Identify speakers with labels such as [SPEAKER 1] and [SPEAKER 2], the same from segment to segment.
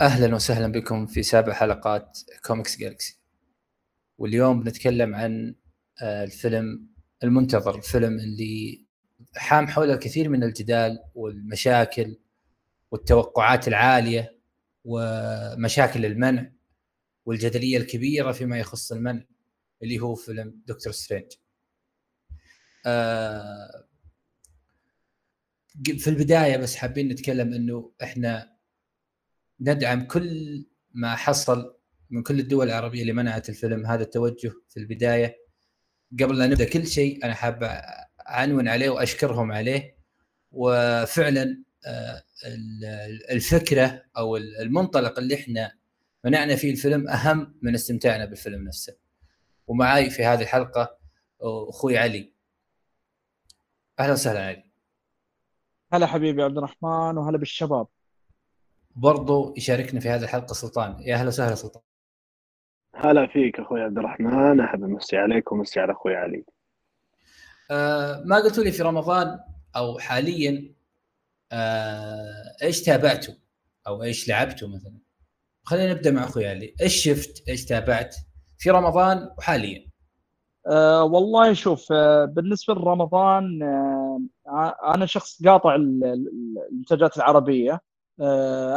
[SPEAKER 1] أهلا وسهلا بكم في سابع حلقات Comics Galaxy واليوم بنتكلم عن آه، الفيلم المنتظر الفيلم اللي حام حول الكثير من الجدال والمشاكل والتوقعات العالية ومشاكل المنع والجدلية الكبيرة فيما يخص المنع اللي هو فيلم Doctor Strange. آه، في البداية بس حابين نتكلم إنه إحنا ندعم كل ما حصل من كل الدول العربية اللي منعت الفيلم. هذا التوجه في البداية. قبل لا نبدأ كل شيء أنا حاب أعنون عليه وأشكرهم عليه. وفعلا آه، الفكرة أو المنطلق اللي إحنا منعنا فيه الفيلم أهم من استمتاعنا بالفيلم نفسه. ومعاي في هذه الحلقة أخوي علي. أهلا وسهلا علي.
[SPEAKER 2] هلا حبيبي عبد الرحمن وهلا بالشباب.
[SPEAKER 1] برضو يشاركنا في هذه الحلقة سلطان. يا أهلا وسهلا سلطان.
[SPEAKER 3] هلا فيك أخوي عبد الرحمن. أحب امسي عليك ومسي على أخوي علي.
[SPEAKER 1] آه ما قلتوا لي في رمضان أو حاليا آه إيش تابعتوا؟ أو إيش لعبتوا مثلا؟ خلينا نبدأ مع أخوي علي. إيش شفت؟ إيش تابعت؟ في رمضان وحاليا.
[SPEAKER 2] أه والله شوف أه بالنسبة لرمضان أه أنا شخص قاطع المنتجات العربية.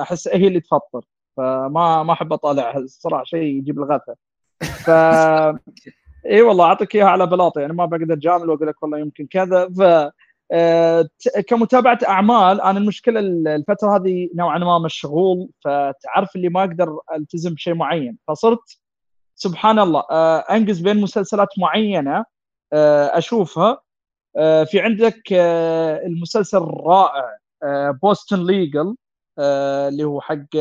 [SPEAKER 2] أحس هي اللي تفطر. فما ما أحب اطالعها الصراحة شيء يجيب الغثة. ف إي والله أعطيك إياها على بلاطة. يعني ما بقدر أجامل وأقول لك والله يمكن كذا. ف آه، كمتابعة أعمال أنا المشكلة الفترة هذه نوعا ما مشغول. فتعرف اللي ما أقدر ألتزم بشيء معين. فصرت سبحان الله آه، أنقز بين مسلسلات معينة أشوفها. في عندك المسلسل الرائع Boston Legal آه، اللي هو حق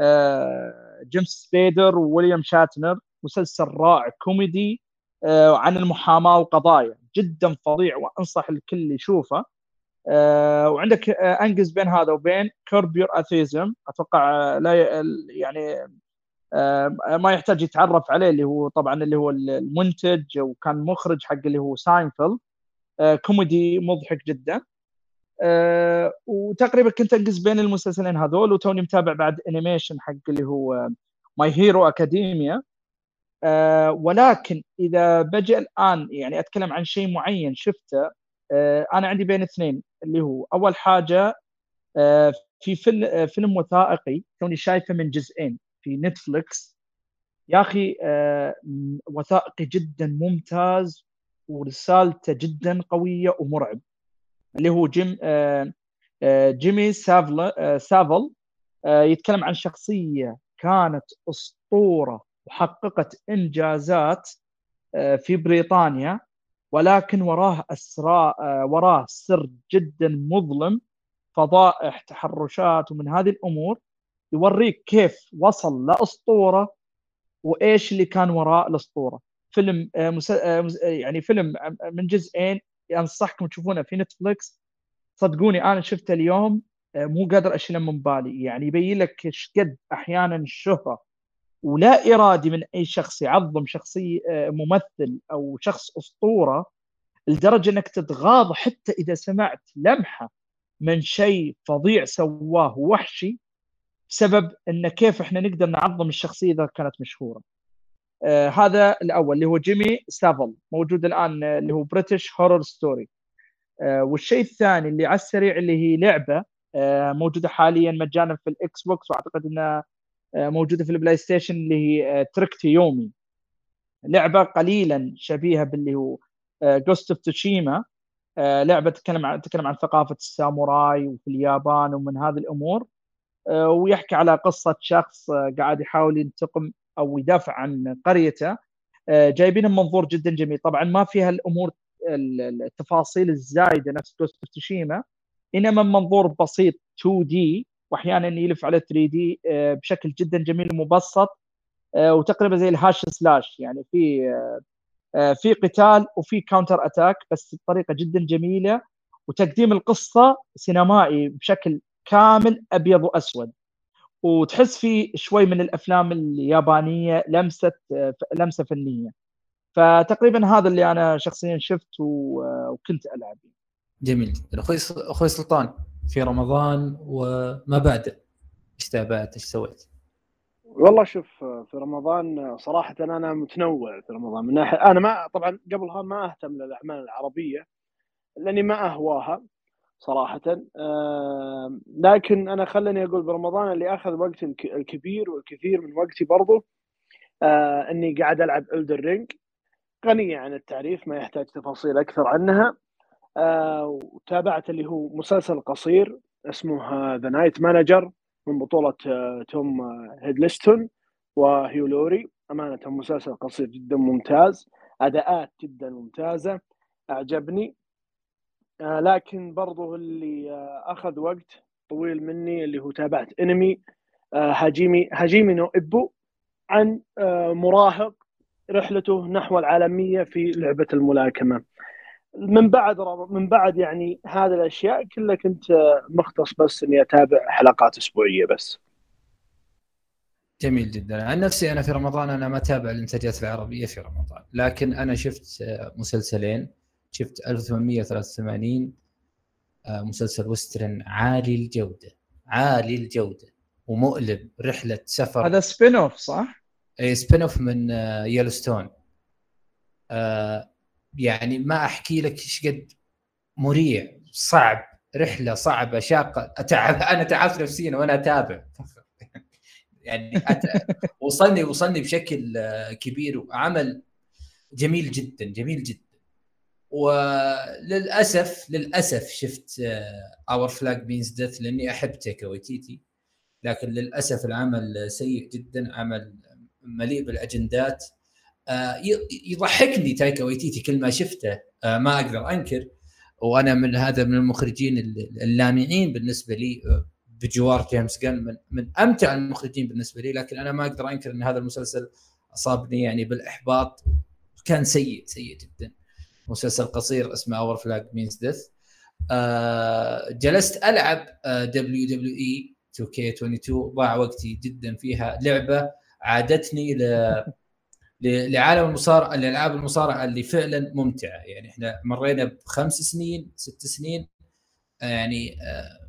[SPEAKER 2] آه، James Spader و William Shatner مسلسل رائع كوميدي آه، عن المحاماة والقضايا. جدا فظيع وأنصح الكل يشوفه. وعندك أنقز بين هذا وبين Curb Your Enthusiasm. أتوقع لا يعني ما يحتاج يتعرف عليه اللي هو طبعا اللي هو المنتج وكان مخرج حق اللي هو ساينفيلد. كوميدي مضحك جدا. أه وتقريبا كنت أنقز بين المسلسلين هذول وتوني متابع بعد animation حق اللي هو My Hero Academia ولكن إذا بجي الآن يعني أتكلم عن شيء معين شفته أه أنا عندي بين اثنين اللي هو أول حاجة أه في فيلم, فيلم وثائقي توني شايفه من جزئين في نتفلكس يا أخي وثائقي جدا ممتاز ورسالته جدا قوية ومرعب. اللي هو جيم آه، آه، جيمي سافل آه، سافل يتكلم عن شخصية كانت أسطورة وحققت إنجازات في بريطانيا ولكن وراه اسرار وراه سر جدا مظلم فضائح تحرشات ومن هذه الأمور يوريك كيف وصل لأسطورة وإيش اللي كان وراء الأسطورة. فيلم يعني فيلم من جزئين أنصحكم تشوفونه في نتفلكس صدقوني أنا شفته اليوم آه، مو قادر أشيله من بالي يعني يبين لك إيش قد أحيانا الشهرة ولا ارادي من أي شخص يعظم شخصية آه، ممثل أو شخص أسطورة لدرجة إنك تتغاضى حتى إذا سمعت لمحة من شيء فظيع سواه وحشي بسبب إن كيف إحنا نقدر نعظم الشخصية إذا كانت مشهورة. آه هذا الأول اللي هو جيمي سافل موجود الآن آه، اللي هو British Horror Story آه والشيء الثاني اللي على السريع اللي هي لعبة آه موجودة حاليا مجانا في ال Xbox وأعتقد إنها آه موجودة في ال PlayStation اللي هي Trek to Yomi. لعبة قليلا شبيهة باللي هو Ghost of Tsushima لعبة تتكلم عن تتكلم عن ثقافة الساموراي وفي اليابان ومن هذه الأمور. آه، ويحكي على قصة شخص قاعد يحاول ينتقم أو يدافع عن قريته. آه، جايبين منظور جدا جميل. طبعا ما فيها الأمور التفاصيل الزايدة نفس Ghost Tsushima إنما منظور بسيط 2D واحيانا يلف على 3D آه، بشكل جدا جميل ومبسط آه، وتقريبا زي ال hack slash. يعني في في قتال وفي counter attack بس بطريقة جدا جميلة وتقديم القصة سينمائي بشكل كامل أبيض وأسود. وتحس في شوي من الأفلام اليابانية لمسة لمسة فنية. فتقريبا هذا اللي أنا شخصيا شفت وكنت ألعب.
[SPEAKER 1] جميل. أخوي أخوي سلطان في رمضان وما بعده إيش تابعت؟ إيش سويت؟
[SPEAKER 3] والله شوف في رمضان صراحة أنا متنوع في رمضان. من ناحية أنا ما طبعا قبلها ما أهتم للأعمال العربية لأني ما أهواها. صراحة. آه لكن أنا خلني أقول برمضان اللي أخذ وقت الكبير والكثير من وقتي برضو آه إني قاعد ألعب Elden Ring غنية عن التعريف ما يحتاج تفاصيل أكثر عنها. آه وتابعت اللي هو مسلسل قصير اسمه The Night Manager من بطولة آه، توم آه، هيدلستون وهيو لوري. أمانة مسلسل قصير جدا ممتاز أداءات جدا ممتازة أعجبني. لكن برضو اللي آه أخذ وقت طويل مني اللي هو تابعت أنمي آه Hajime Hajime no Ippo عن آه مراهق رحلته نحو العالمية في لعبة الملاكمة من بعد من بعد يعني هذه الأشياء كلها كنت مختص بس إني أتابع حلقات أسبوعية بس.
[SPEAKER 1] جميل جدا عن نفسي أنا في رمضان أنا ما أتابع الانتاجات العربية في رمضان لكن أنا شفت مسلسلين شفت 1883 آه، مسلسل وسترن عالي الجودة عالي الجودة ومؤلم رحلة سفر.
[SPEAKER 2] هذا spin-off صح؟
[SPEAKER 1] اي spin-off من Yellowstone آه يعني ما أحكي لك إيش قد مريع صعب رحلة صعبة شاقة. أتعب أنا تعبت نفسيا وأنا أتابع. يعني أت... وصلني وصلني بشكل كبير وعمل جميل جدا جميل جدا. وللأسف للأسف شفت Our Flag Means Death لأني أحب تايكا ويتيتي لكن للأسف العمل سيء جدا عمل مليء بالأجندات. آه، يضحكني تايكا ويتيتي كل ما شفته. آه، ما أقدر أنكر. وأنا من هذا من المخرجين اللامعين بالنسبة لي آه، بجوار جيمس جن من من أمتع المخرجين بالنسبة لي. لكن أنا ما أقدر أنكر إن هذا المسلسل أصابني يعني بالإحباط. كان سيء سيء جدا. مسلسل قصير اسمه Our Flag Means Death جلست ألعب دبليو دبليو اي 2 كي 22 ضاع وقتي جدا فيها. لعبة عادتني ل لعالم المصارعه الالعاب المصارعة اللي فعلا ممتعة. يعني إحنا مرينا بخمس سنين ست سنين. يعني آه،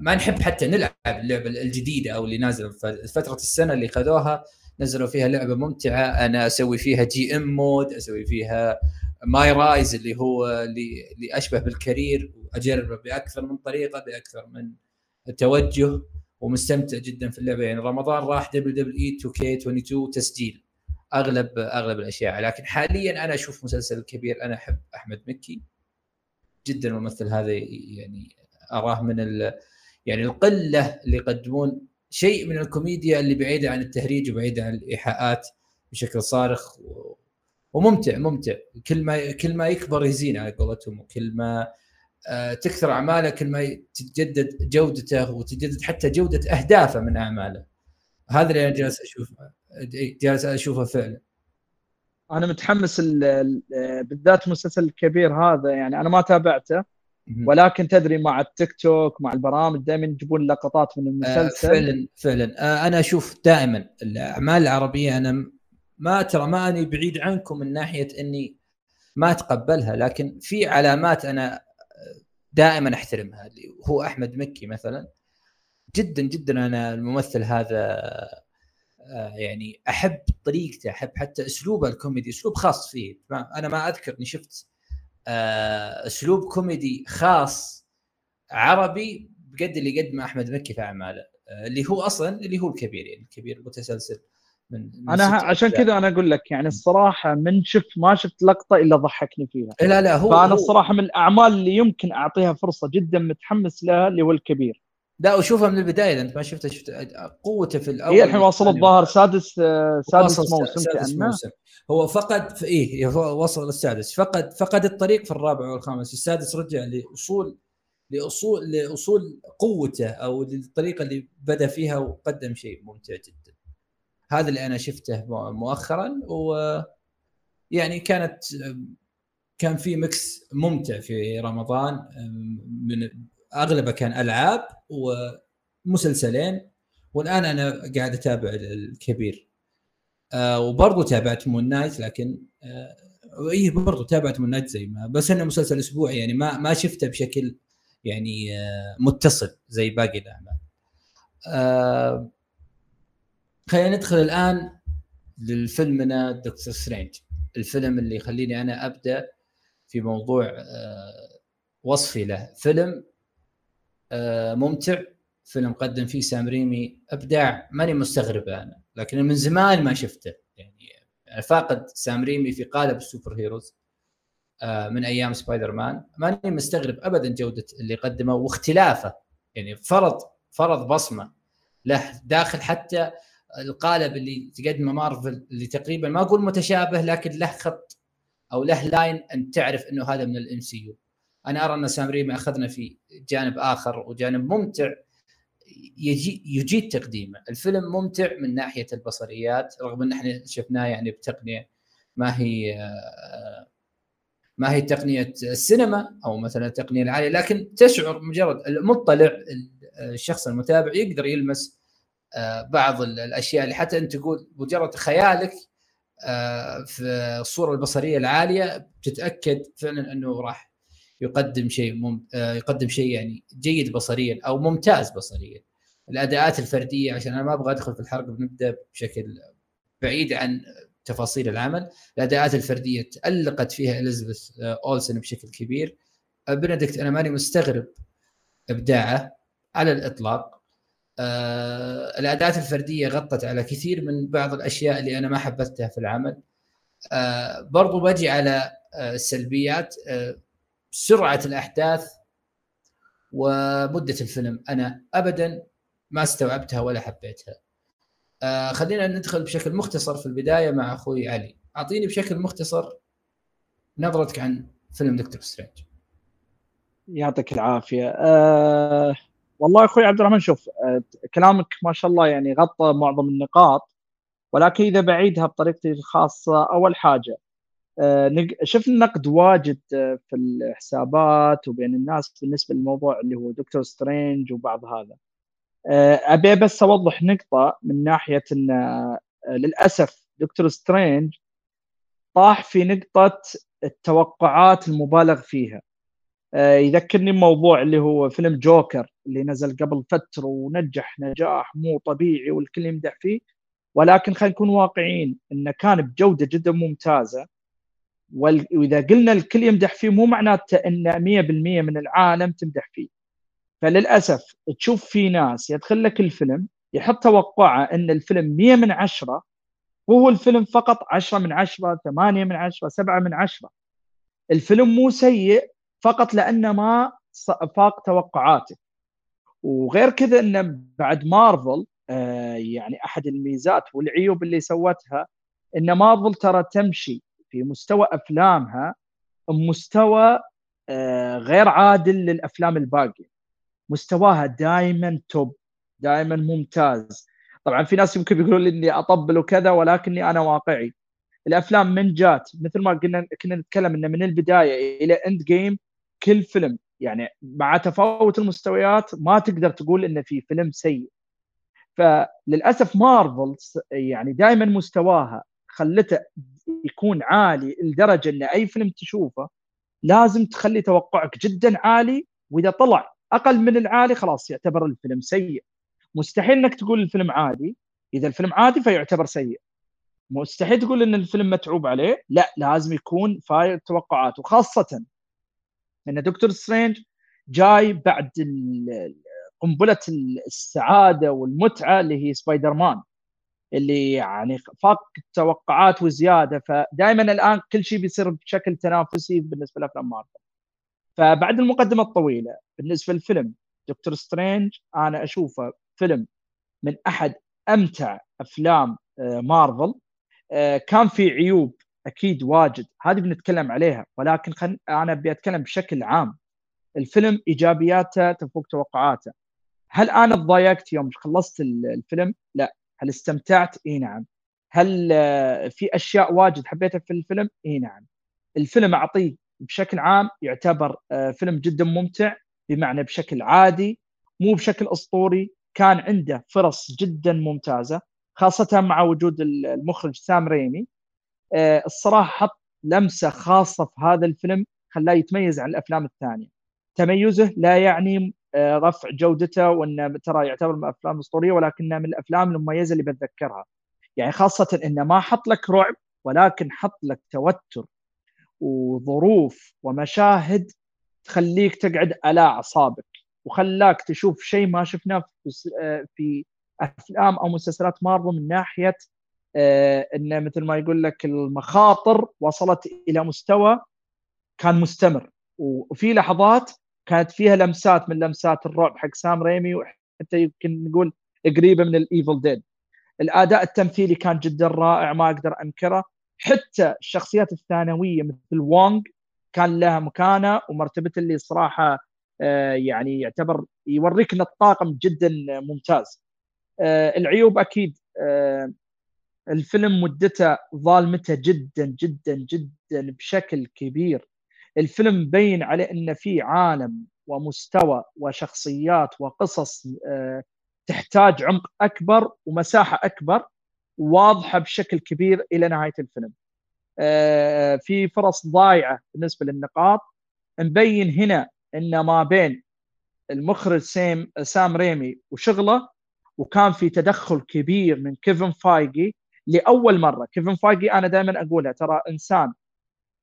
[SPEAKER 1] ما نحب حتى نلعب اللعبة الجديدة أو اللي نازلة. فترة السنة اللي خذوها نزلوا فيها لعبة ممتعة. أنا أسوي فيها GM mode أسوي فيها MyRise اللي هو اللي أشبه بال career وأجربه بأكثر من طريقة بأكثر من توجه ومستمتع جدا في اللعبة. يعني رمضان راح دبليو دبليو اي 2 كي 22 تسجيل. أغلب أغلب الأشياء. لكن حاليا أنا أشوف مسلسل الكبير. أنا أحب أحمد مكي جدا الممثل هذا يعني أراه من ال يعني القلة اللي يقدمون شيء من الكوميديا اللي بعيدة عن التهريج وبعيدة عن الإيحاءات بشكل صارخ. وممتع ممتع. كل ما كل ما يكبر يزين على قولتهم وكل ما آه، تكثر أعماله كل ما تتجدد جودته وتتجدد حتى جودة أهدافه من أعماله. هذا اللي أنا جالس أشوفه جالس أشوفه فعلا.
[SPEAKER 2] أنا متحمس بالذات المسلسل الكبير هذا يعني أنا ما تابعته ولكن تدري مع التيك توك مع البرامج دائما يجيبون لقطات من المسلسل.
[SPEAKER 1] آه فعلا فعلا. آه أنا أشوف دائما الأعمال العربية أنا ما ترى ما أني بعيد عنكم من ناحية إني ما أتقبلها لكن في علامات أنا دائما أحترمها اللي هو أحمد مكي مثلا. جدا جدا أنا الممثل هذا آه، يعني أحب طريقته أحب حتى أسلوبه الكوميدي أسلوب خاص فيه. أنا ما أذكر إني شفت آه، أسلوب كوميدي خاص عربي بقد اللي يقدمه أحمد مكي في أعماله آه، اللي هو أصلا اللي هو الكبير يعني الكبير المتسلسل.
[SPEAKER 2] من, أنا عشان كذا أنا أقول لك يعني الصراحة من شفت ما شفت لقطة إلا ضحكني فيها.
[SPEAKER 1] لا لا هو
[SPEAKER 2] فأنا الصراحة من الأعمال اللي يمكن أعطيها فرصة جدا متحمس لها اللي هو الكبير
[SPEAKER 1] لا وشوفها من البداية أنت ما شفته شفت قوته في الأول.
[SPEAKER 2] هي الحين واصل الظاهر سادس آه، سادس موسم
[SPEAKER 1] سادس موسم. هو فقد في إيه وصل السادس فقد فقد الطريق في الرابع والخامس. السادس رجع لاصول لاصول لأصول قوته أو للطريقة اللي بدا فيها وقدم شيء ممتع جدا. هذا اللي أنا شفته مؤخرا و يعني كانت كان في ميكس ممتع في رمضان من اغلبها كان ألعاب ومسلسلين والآن أنا قاعد أتابع الكبير. آه وبرضه تابعت Moon Knight لكن آه اي برضه تابعت Moon Knight زي ما بس إنه مسلسل أسبوعي يعني ما ما شفته بشكل يعني آه متصل زي باقي الأعمال. آه خلينا ندخل الآن للفيلمنا دكتور سترينج. الفيلم اللي يخليني أنا أبدأ في موضوع آه وصفي له. فيلم آه ممتع. فيلم قدم فيه سام ريمي إبداع. ماني مستغرب أنا لكن من زمان ما شفته. يعني فاقد سام ريمي في قالب ال superheroes آه، من أيام سبايدر مان ماني مستغرب ابدا جودة اللي قدمه واختلافه. يعني فرض فرض بصمة له داخل حتى القالب اللي تقدمه مارفل اللي تقريبا ما أقول متشابه لكن له خط أو له line أن تعرف إنه هذا من ال MCU أنا أرى أن سام ريمي أخذنا في جانب آخر وجانب ممتع. يجي يجيد تقديمه. الفيلم ممتع من ناحية البصريات رغم إن إحنا شفناه يعني بتقنية ما هي ما هي تقنية السينما أو مثلا التقنية العالية لكن تشعر مجرد المطلع الشخص المتابع يقدر يلمس بعض الأشياء اللي حتى أنت تقول مجرد خيالك آه، في الصورة البصرية العالية تتاكد فعلا أنه راح يقدم شيء مم... آه، يقدم شيء يعني جيد بصريا أو ممتاز بصريا. الأداءات الفردية عشان أنا ما أبغى أدخل في الحرق بنبدأ بشكل بعيد عن تفاصيل العمل الأداءات الفردية تألقت فيها إليزابيث آه، أولسن بشكل كبير. آه، بنديكت أنا ماني مستغرب إبداعه على الإطلاق. آه الاداءات الفردية غطت على كثير من بعض الأشياء اللي أنا ما حبذتها في العمل. آه برضو بجي على آه السلبيات آه سرعة الأحداث ومدة الفيلم. أنا ابدا ما استوعبتها ولا حبيتها. آه خلينا ندخل بشكل مختصر في البداية مع أخوي علي. أعطيني بشكل مختصر نظرتك عن فيلم دكتور سترينج.
[SPEAKER 2] يعطيك العافية. آه والله أخوي عبد الرحمن شوف آه كلامك ما شاء الله يعني غطى معظم النقاط ولكن إذا بعيدها بطريقتي الخاصة أول حاجة آه شفنا نقد واجد آه، في الحسابات وبين الناس بالنسبة للموضوع اللي هو دكتور سترينج وبعض هذا. أبي بس أوضح نقطة من ناحية إن للأسف دكتور سترينج طاح في نقطة التوقعات المبالغ فيها. يذكرني بموضوع اللي هو فيلم جوكر. اللي نزل قبل فترة ونجح نجاح مو طبيعي والكل يمدح فيه. ولكن خلينا نكون واقعيين انه كان بجودة جدا ممتازة. وإذا قلنا الكل يمدح فيه مو معناته إن 100% من العالم تمدح فيه. فللأسف تشوف في ناس يدخل لك الفيلم يحط توقعه إن الفيلم 100 من 10 وهو الفيلم فقط 10 من 10 8 من 10 7 من 10 الفيلم مو سيء فقط لأنه ما فاق توقعاته. وغير كذا انه بعد مارفل آه يعني أحد الميزات والعيوب اللي سوتها إن مارفل ترى تمشي في مستوى أفلامها مستوى آه غير عادل للأفلام الباقية. مستواها دائما توب دائما ممتاز. طبعا في ناس يمكن يقولون لي إني أطبل وكذا ولكني أنا واقعي. الأفلام من جات مثل ما قلنا كنا نتكلم إنه من البداية إلى إند جيم كل فيلم يعني مع تفاوت المستويات ما تقدر تقول إنه في فيلم سيء. فللأسف مارفل يعني دائما مستواها خلته يكون عالي لدرجة إن أي فيلم تشوفه لازم تخلي توقعك جدا عالي وإذا طلع أقل من العالي خلاص يعتبر الفيلم سيء. مستحيل إنك تقول الفيلم عادي. إذا الفيلم عادي فيعتبر سيء. مستحيل تقول إن الفيلم متعوب عليه. لا لازم يكون فايق توقعات وخاصه ان دكتور سترينج جاي بعد قنبلة السعادة والمتعة اللي هي سبايدر مان اللي يعني فاق التوقعات وزيادة. فدائما الآن كل شيء بيصير بشكل تنافسي بالنسبة لأفلام مارفل. فبعد المقدمة الطويلة بالنسبة للفيلم دكتور سترينج أنا أشوفه فيلم من أحد أمتع أفلام آه، مارفل. آه، كان في عيوب أكيد واجد. هذه بنتكلم عليها ولكن خل... أنا أبي أتكلم بشكل عام. الفيلم إيجابياته تفوق توقعاته. هل أنا تضايقت يوم خلصت الفيلم؟ لا. هل استمتعت؟ إي نعم. هل آه، في أشياء واجد حبيتها في الفيلم؟ إي نعم. الفيلم أعطيه بشكل عام يعتبر آه، فيلم جدا ممتع بمعنى بشكل عادي مو بشكل أسطوري. كان عنده فرص جدا ممتازة خاصة مع وجود المخرج سام ريمي. الصراحة حط لمسة خاصة في هذا الفيلم خلاه يتميز عن الأفلام الثانية. تميزه لا يعني آه، رفع جودته وإنه ترى يعتبر من الأفلام الأسطورية ولكنها من الأفلام المميزة اللي بتذكرها. يعني خاصة إنه ما حط لك رعب ولكن حط لك توتر وظروف ومشاهد تخليك تقعد على أعصابك وخلاك تشوف شيء ما شفناه في آه، أفلام أو مسلسلات مارفل من ناحية آه، انه مثل ما يقول لك المخاطر وصلت إلى مستوى كان مستمر. وفي لحظات كانت فيها لمسات من لمسات الرعب حق سام ريمي وحتى يمكن نقول قريبة من ال Evil Dead. الأداء التمثيلي كان جدا رائع ما أقدر أنكره. حتى الشخصيات الثانوية مثل وونغ كان لها مكانة ومرتبته اللي صراحة آه، يعني يعتبر يوريك ان الطاقم جدا ممتاز. آه، العيوب أكيد آه، الفيلم مدته ظالمته جدا جدا جدا بشكل كبير الفيلم مبين عليه انه في عالم ومستوى وشخصيات وقصص تحتاج عمق أكبر ومساحة أكبر واضحة بشكل كبير إلى نهاية الفيلم. في فرص ضايعة بالنسبة للنقاط مبين هنا إن ما بين المخرج سام سام ريمي وشغله وكان في تدخل كبير من كيفن فايجي لأول مرة. كيفن فايجي أنا دائما أقولها ترى إنسان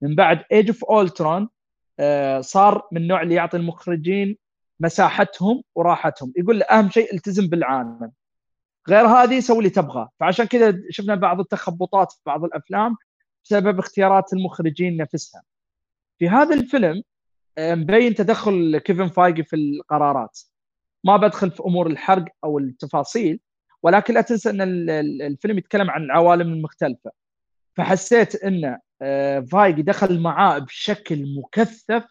[SPEAKER 2] من بعد Age of Ultron صار من النوع اللي يعطي المخرجين مساحتهم وراحتهم. يقول له أهم شيء التزم بالعالم. غير هذه سوي اللي تبغاه فعشان كذا شفنا بعض التخبطات في بعض الأفلام بسبب اختيارات المخرجين نفسها. في هذا الفيلم مبين تدخل كيفن فايجي في القرارات. ما بدخل في أمور الحرق أو التفاصيل ولكن لا تنسى أن الفيلم يتكلم عن العوالم المختلفه فحسيت أن آه، فايجي دخل معاه بشكل مكثف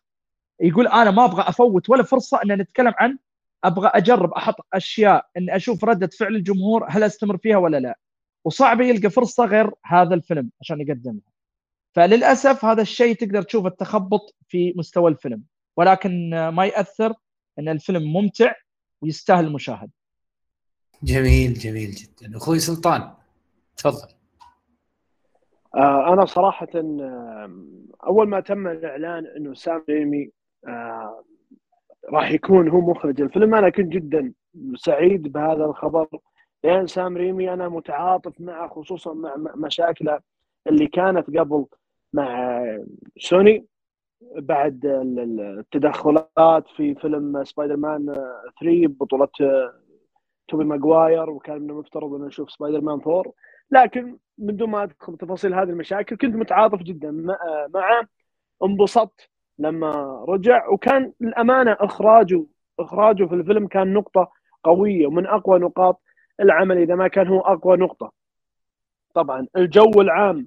[SPEAKER 2] يقول أنا ما أبغى أفوت ولا فرصة أن نتكلم عن أبغى أجرب أحط أشياء أن أشوف ردة فعل الجمهور هل أستمر فيها ولا لا. وصعب يلقى فرصة غير هذا الفيلم عشان يقدمها. فللأسف هذا الشيء تقدر تشوف التخبط في مستوى الفيلم. ولكن ما يأثر أن الفيلم ممتع ويستاهل المشاهدة.
[SPEAKER 1] جميل جميل جدا. أخوي سلطان تفضل.
[SPEAKER 3] آه أنا صراحة آه أول ما تم الإعلان إنه سام ريمي آه راح يكون هو مخرج الفيلم أنا كنت جدا سعيد بهذا الخبر. لأن سام ريمي أنا متعاطف معه خصوصا مع مشاكله اللي كانت قبل مع سوني بعد التدخلات في فيلم سبايدر مان 3 ببطوله توبي ماجواير وكان من المفترض أن نشوف سبايدر مان 4 لكن من دون ما ادخل تفاصيل هذه المشاكل كنت متعاطف جدا معه انبسطت لما رجع. وكان للأمانة اخراجه إخراجه في الفيلم كان نقطة قوية ومن أقوى نقاط العمل إذا ما كان هو أقوى نقطة. طبعا الجو العام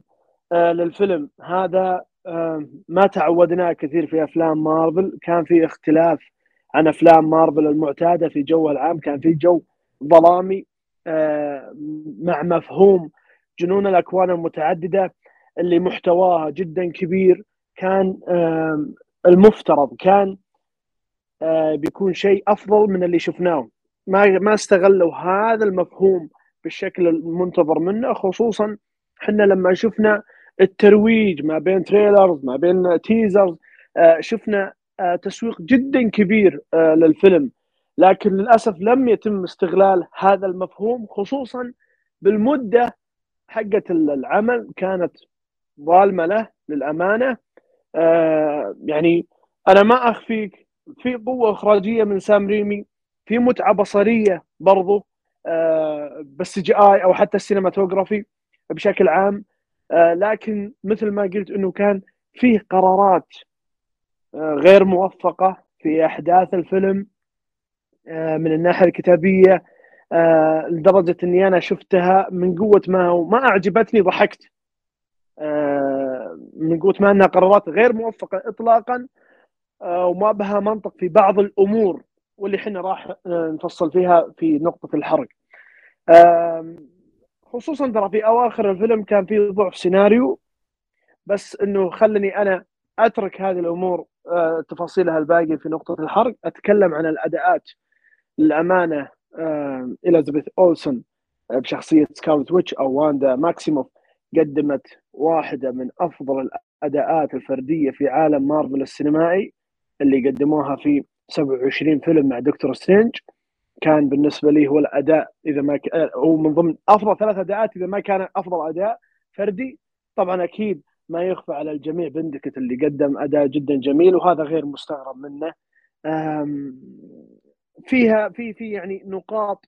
[SPEAKER 3] آه، للفيلم هذا آه، ما تعودناه كثير في أفلام مارفل. كان في اختلاف عن أفلام مارفل المعتادة في جوها العام. كان في جو ظلامي آه، مع مفهوم جنون الأكوان المتعددة اللي محتواها جدا كبير. كان المفترض كان بيكون شيء أفضل من اللي شفناه. ما ما استغلوا هذا المفهوم بالشكل المنتظر منه خصوصا إحنا لما شفنا الترويج ما بين trailers ما بين teasers آه، شفنا آه، تسويق جدا كبير آه، للفيلم. لكن للأسف لم يتم استغلال هذا المفهوم خصوصا بالمدة حقه العمل كانت ظالمة له للأمانة. يعني أنا ما اخفيك في قوة إخراجية من سام ريمي في متعة بصرية برضو بال CGI أو حتى ال cinematography بشكل عام. آه، لكن مثل ما قلت إنه كان فيه قرارات آه، غير موفقة في أحداث الفيلم. آه، من الناحية الكتابية لدرجة إني أنا شفتها من قوة ما ما أعجبتني ضحكت. من قوة ما أنها قرارات غير موفقة اطلاقا وما بها منطق في بعض الأمور واللي إحنا راح نفصل فيها في نقطة الحرق. خصوصا ترى في أواخر الفيلم كان في ضعف سيناريو بس إنه خلني أنا أترك هذه الأمور آه، تفاصيلها الباقية في نقطة الحرق. أتكلم عن الأداءات. للأمانة آه، إليزابيث أولسون آه، بشخصية سكارلت ويتش أو واندا ماكسيموف قدمت واحدة من أفضل الأداءات الفردية في عالم مارفل السينمائي اللي قدموها في 27 فيلم مع دكتور سترينج. كان بالنسبة لي هو الأداء إذا ما ك... هو من ضمن أفضل ثلاث أداءات إذا ما كان أفضل أداء فردي. طبعا أكيد ما يخفى على الجميع بندكت اللي قدم أداء جدا جميل وهذا غير مستغرب منه. فيها في في يعني نقاط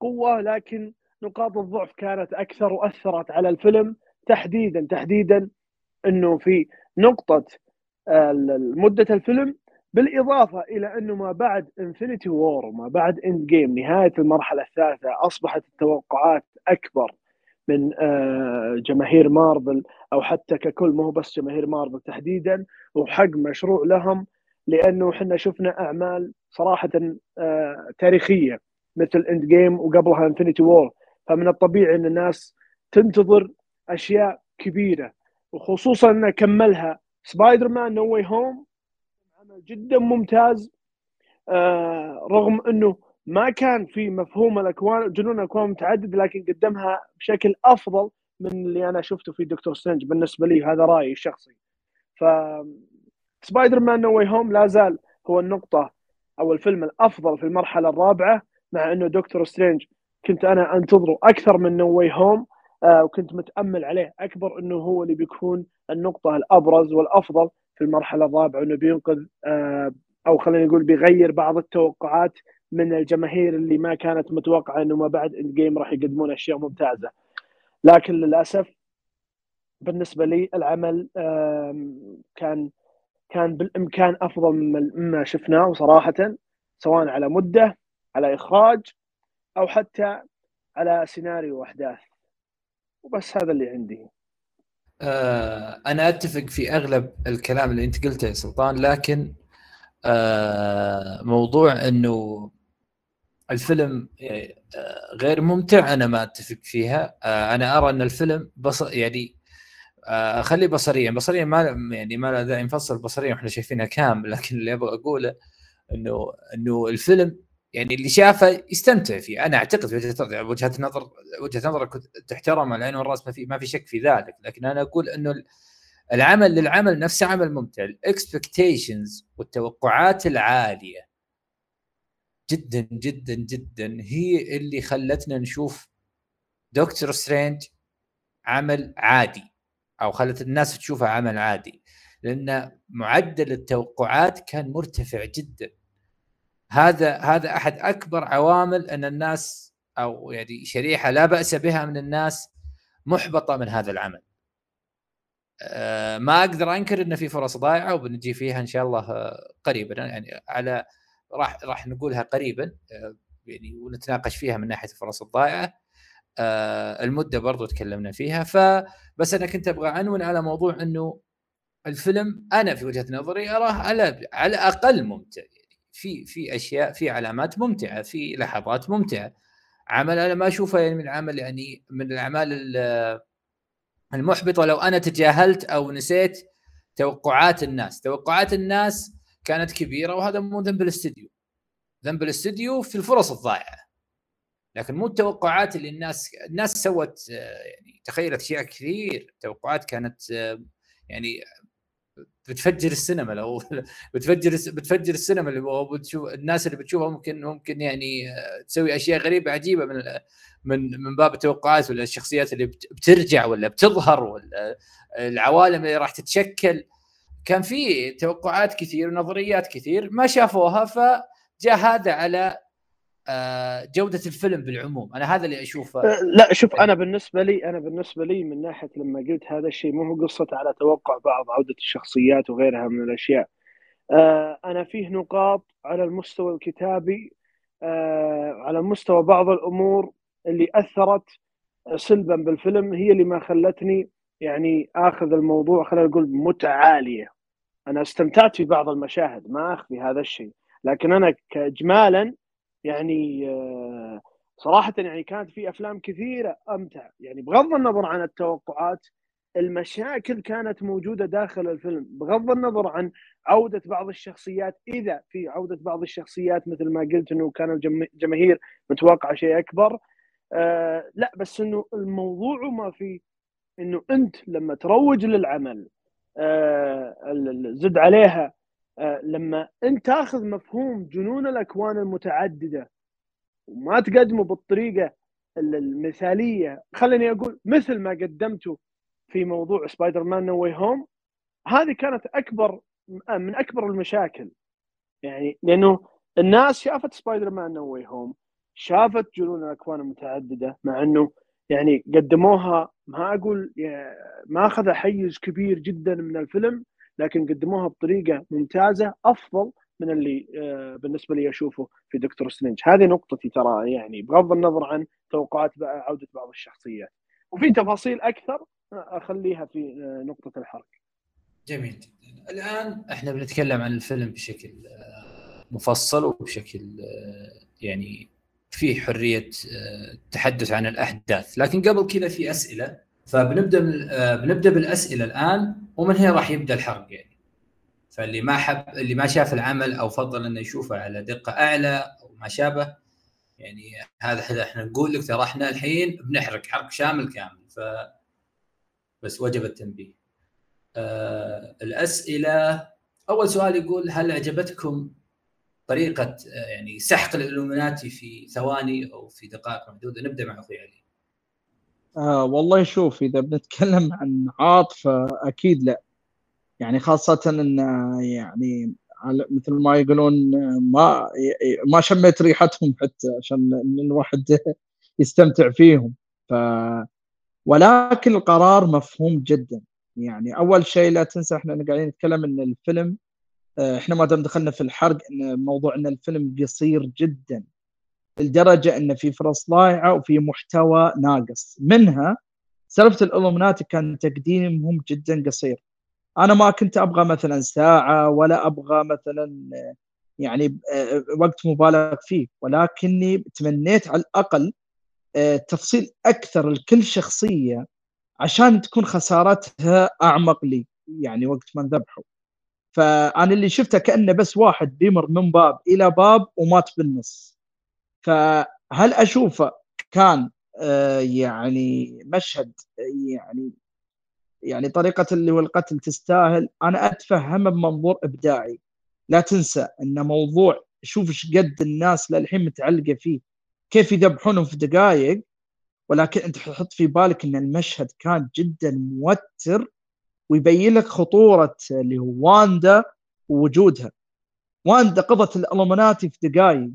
[SPEAKER 3] قوة لكن نقاط الضعف كانت أكثر وأثرت على الفيلم تحديدا تحديدا إنه في نقطة مدة الفيلم بالإضافة إلى إنه ما بعد Infinity War وما بعد Endgame نهاية المرحلة الثالثة أصبحت التوقعات أكبر من آه، جماهير مارفل أو حتى ككل مو بس جماهير مارفل تحديدا وحق مشروع لهم لأنه إحنا شفنا أعمال صراحة آه، تاريخية مثل Endgame وقبلها Infinity War فمن الطبيعي إن الناس تنتظر أشياء كبيرة وخصوصا إنه كملها سبايدر مان No Way Home عمل جدا ممتاز. آه رغم إنه ما كان في مفهوم الأكوان جنون الأكوان متعدد لكن قدمها بشكل أفضل من اللي أنا شفته في دكتور سترينج بالنسبة لي هذا رأيي الشخصي. ف سبايدر مان No Way Home لا زال هو النقطة أو الفيلم الأفضل في المرحلة الرابعة مع إنه دكتور سترينج كنت أنا أنتظره أكثر من No Way Home وكنت متأمل عليه أكبر إنه هو اللي بيكون النقطة الأبرز والأفضل في المرحلة الرابعة انه بينقذ آه أو خلينا نقول بيغير بعض التوقعات من الجماهير اللي ما كانت متوقعة إنه ما بعد Endgame راح يقدمون أشياء ممتازة. لكن للأسف بالنسبة لي العمل كان كان بالإمكان أفضل مما شفناه صراحة سواء على مدة على إخراج أو حتى على سيناريو وأحداث. وبس هذا اللي عندي.
[SPEAKER 1] آه أنا أتفق في أغلب الكلام اللي أنت قلته يا سلطان لكن آه موضوع إنه الفيلم آه، غير ممتع أنا ما أتفق فيها. آه أنا أرى إن الفيلم بص يعني آه خلي بصريا. بصريا ما يعني ما له داعي نفصل بصريا وإحنا شايفينها كامل لكن اللي أبغى أقوله إنه إنه الفيلم يعني اللي شافه يستمتع فيه. أنا أعتقد وجهة نظر وجهة نظرك تحترم العين والراس ما في ما في شك في ذلك. لكن أنا أقول إنه العمل للعمل نفسه عمل ممتع. الاكسبكتيشنز والتوقعات العالية جدا جدا جدا هي اللي خلتنا نشوف دكتور سترينج عمل عادي. أو خلت الناس تشوفه عمل عادي لأن معدل التوقعات كان مرتفع جدا هذا هذا أحد أكبر عوامل أن الناس أو يعني شريحة لا بأس بها من الناس محبطة من هذا العمل. أه ما أقدر أنكر إن في فرص ضايعة وبنجي فيها إن شاء الله قريبا يعني على راح راح نقولها قريبا أه يعني ونتناقش فيها من ناحية الفرص الضائعه. أه المدة برضو تكلمنا فيها. فبس أنا كنت أبغى عنون على موضوع إنه الفيلم أنا في وجهة نظري أراه على على أقل ممتع. في في أشياء في علامات ممتعة في لحظات ممتعة. عمل أنا ما أشوفه يعني من عمل يعني من الأعمال المحبطة. لو أنا تجاهلت أو نسيت توقعات الناس. توقعات الناس كانت كبيرة وهذا مو ذنب الاستديو. ذنب الاستديو في الفرص الضائعة. لكن مو التوقعات اللي الناس الناس سوت يعني تخيلت أشياء كثير. توقعات كانت يعني بتفجر السينما لو بتفجر بتفجر السينما اللي بتشوف الناس اللي بتشوفها ممكن ممكن يعني آه، تسوي أشياء غريبة عجيبة من من من باب التوقعات ولا الشخصيات اللي بترجع ولا بتظهر ولا العوالم اللي راح تتشكل. كان في توقعات كثير ونظريات كثير ما شافوها فجاء هذا على آه، جودة الفيلم بالعموم. أنا هذا اللي أشوفه.
[SPEAKER 3] أه، لا شوف أنا بالنسبة لي أنا بالنسبة لي من ناحية لما قلت هذا الشيء مو هو قصة على توقع بعض عودة الشخصيات وغيرها من الأشياء. آه، أنا فيه نقاط على المستوى الكتابي على مستوى بعض الأمور اللي أثرت سلبا بالفيلم هي اللي ما خلتني يعني آخذ الموضوع خلينا نقول متعة عالية. أنا استمتعت في بعض المشاهد ما أخفي هذا الشيء. لكن أنا كاجمالا يعني آه، صراحة يعني كانت في أفلام كثيرة أمتع. يعني بغض النظر عن التوقعات المشاكل كانت موجودة داخل الفيلم. بغض النظر عن عودة بعض الشخصيات إذا في عودة بعض الشخصيات مثل ما قلت إنه كان الجماهير متوقعه شيء أكبر آه لا بس إنه الموضوع ما في إنه أنت لما تروج للعمل آه زد عليها لما انت تاخذ مفهوم جنون الأكوان المتعددة وما تقدمه بالطريقة المثالية خليني أقول مثل ما قدمته في موضوع سبايدر مان No Way Home هذه كانت أكبر من أكبر المشاكل. يعني لأنه الناس شافت سبايدر مان No Way Home شافت جنون الأكوان المتعددة مع إنه يعني قدموها ما أقول ما اخذ حيز كبير جدا من الفيلم لكن قدموها بطريقة ممتازة أفضل من اللي آه، بالنسبة لي أشوفه في دكتور سترينج هذه نقطتي ترى يعني بغض النظر عن توقعات عودة بعض الشخصيات. وفي تفاصيل أكثر آه، أخليها في آه، نقطة الحرق.
[SPEAKER 1] جميل. الآن إحنا بنتكلم عن الفيلم بشكل مفصل وبشكل يعني في حرية التحدث عن الأحداث. لكن قبل كذا في أسئلة. فبنبدأ بنبدأ بالأسئلة الآن ومن هنا راح يبدأ الحرق يعني فاللي ما حب اللي ما شاف العمل أو فضل إنه يشوفه على دقة أعلى أو ما شابه يعني هذا إحنا نقول لك ترى إحنا الحين بنحرق حرق شامل كامل ف بس وجب التنبيه. آه الأسئلة أول سؤال يقول هل عجبتكم طريقة آه يعني سحق الالومناتي في ثواني أو في دقائق محدودة نبدأ مع أخوي علي.
[SPEAKER 2] آه والله شوف إذا بنتكلم عن عاطفه أكيد لا. يعني خاصة إن يعني مثل ما يقولون ما ما شميت ريحتهم حتى عشان إن الواحد يستمتع فيهم. ف ولكن القرار مفهوم جدا. يعني أول شيء لا تنسى إحنا قاعدين نتكلم إن الفيلم إحنا ما دام دخلنا في الحرق إن موضوع إن الفيلم قصير جدا. لدرجه إن في فرص ضايعة وفي محتوى ناقص. منها سالفه الالومناتي كان تقديمهم جدا قصير. أنا ما كنت أبغى مثلا ساعة ولا أبغى مثلا يعني وقت مبالغ فيه ولكني تمنيت على الأقل تفصيل أكثر لكل شخصية عشان تكون خسارتها أعمق لي يعني وقت ما ذبحوا فأنا اللي شفته كأنه بس واحد بيمر من باب إلى باب ومات بالنص. فهل اشوفه كان يعني مشهد يعني يعني طريقة اللي هو القتل تستاهل؟ أنا اتفهمها بمنظور إبداعي. لا تنسى إن موضوع شوف إيش قد الناس للحين متعلقة فيه كيف يذبحونهم في دقائق ولكن أنت تحط في بالك إن المشهد كان جدا موتر ويبين لك خطورة اللي هو واندا ووجودها. واندا قضت الألومناتي في دقائق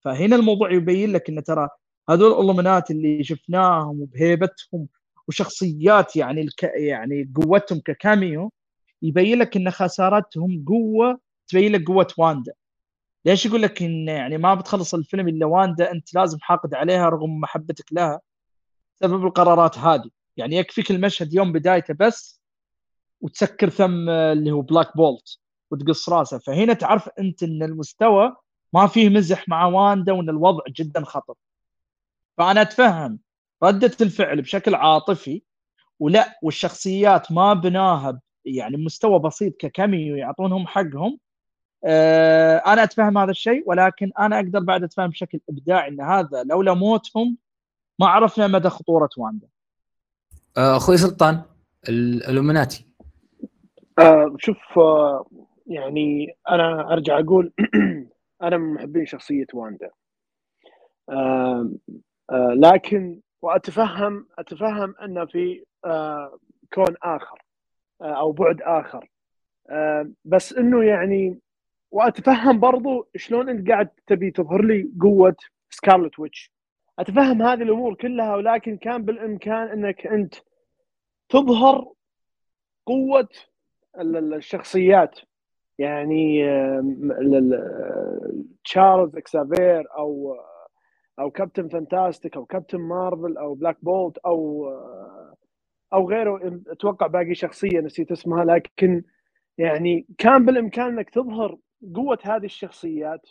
[SPEAKER 2] فهنا الموضوع يبين لك إن ترى هذول الألومنات اللي شفناهم وبهيبتهم وشخصيات يعني الك... يعني قوتهم ككاميو يبين لك إن خسارتهم قوة تبين لك قوة واندا. ليش يقول لك إن يعني ما بتخلص الفيلم إلا واندا أنت لازم حاقد عليها رغم محبتك لها؟ سبب القرارات هذه. يعني يكفيك المشهد يوم بدايته بس وتسكر ثم اللي هو بلاك بولت وتقص راسه. فهنا تعرف أنت إن المستوى ما فيه مزح مع واندا وإن الوضع جدا خطر فأنا أتفهم ردة الفعل بشكل عاطفي ولا والشخصيات ما بناها يعني مستوى بسيط ككاميو يعطونهم حقهم آه أنا أتفهم هذا الشيء ولكن أنا أقدر بعد أتفهم بشكل إبداعي إن هذا لولا موتهم ما عرفنا مدى خطورة واندا.
[SPEAKER 1] آه، أخوي سلطان الألومناتي.
[SPEAKER 3] آه شوف آه يعني أنا أرجع أقول أنا من محبين شخصية واندا. آه آه لكن وأتفهم أتفهم أن في آه كون آخر آه أو بعد آخر. بس إنه يعني وأتفهم برضو شلون أنت قاعد تبي تظهر لي قوة سكارلت ويتش أتفهم هذه الأمور كلها ولكن كان بالإمكان إنك أنت تظهر قوة الشخصيات. يعني تشارلز اكسافير أو أو كابتن فانتاستيك أو كابتن مارفل أو بلاك بولت أو أو غيره. أتوقع باقي شخصية نسيت اسمها لكن يعني كان بالامكان انك تظهر قوة هذه الشخصيات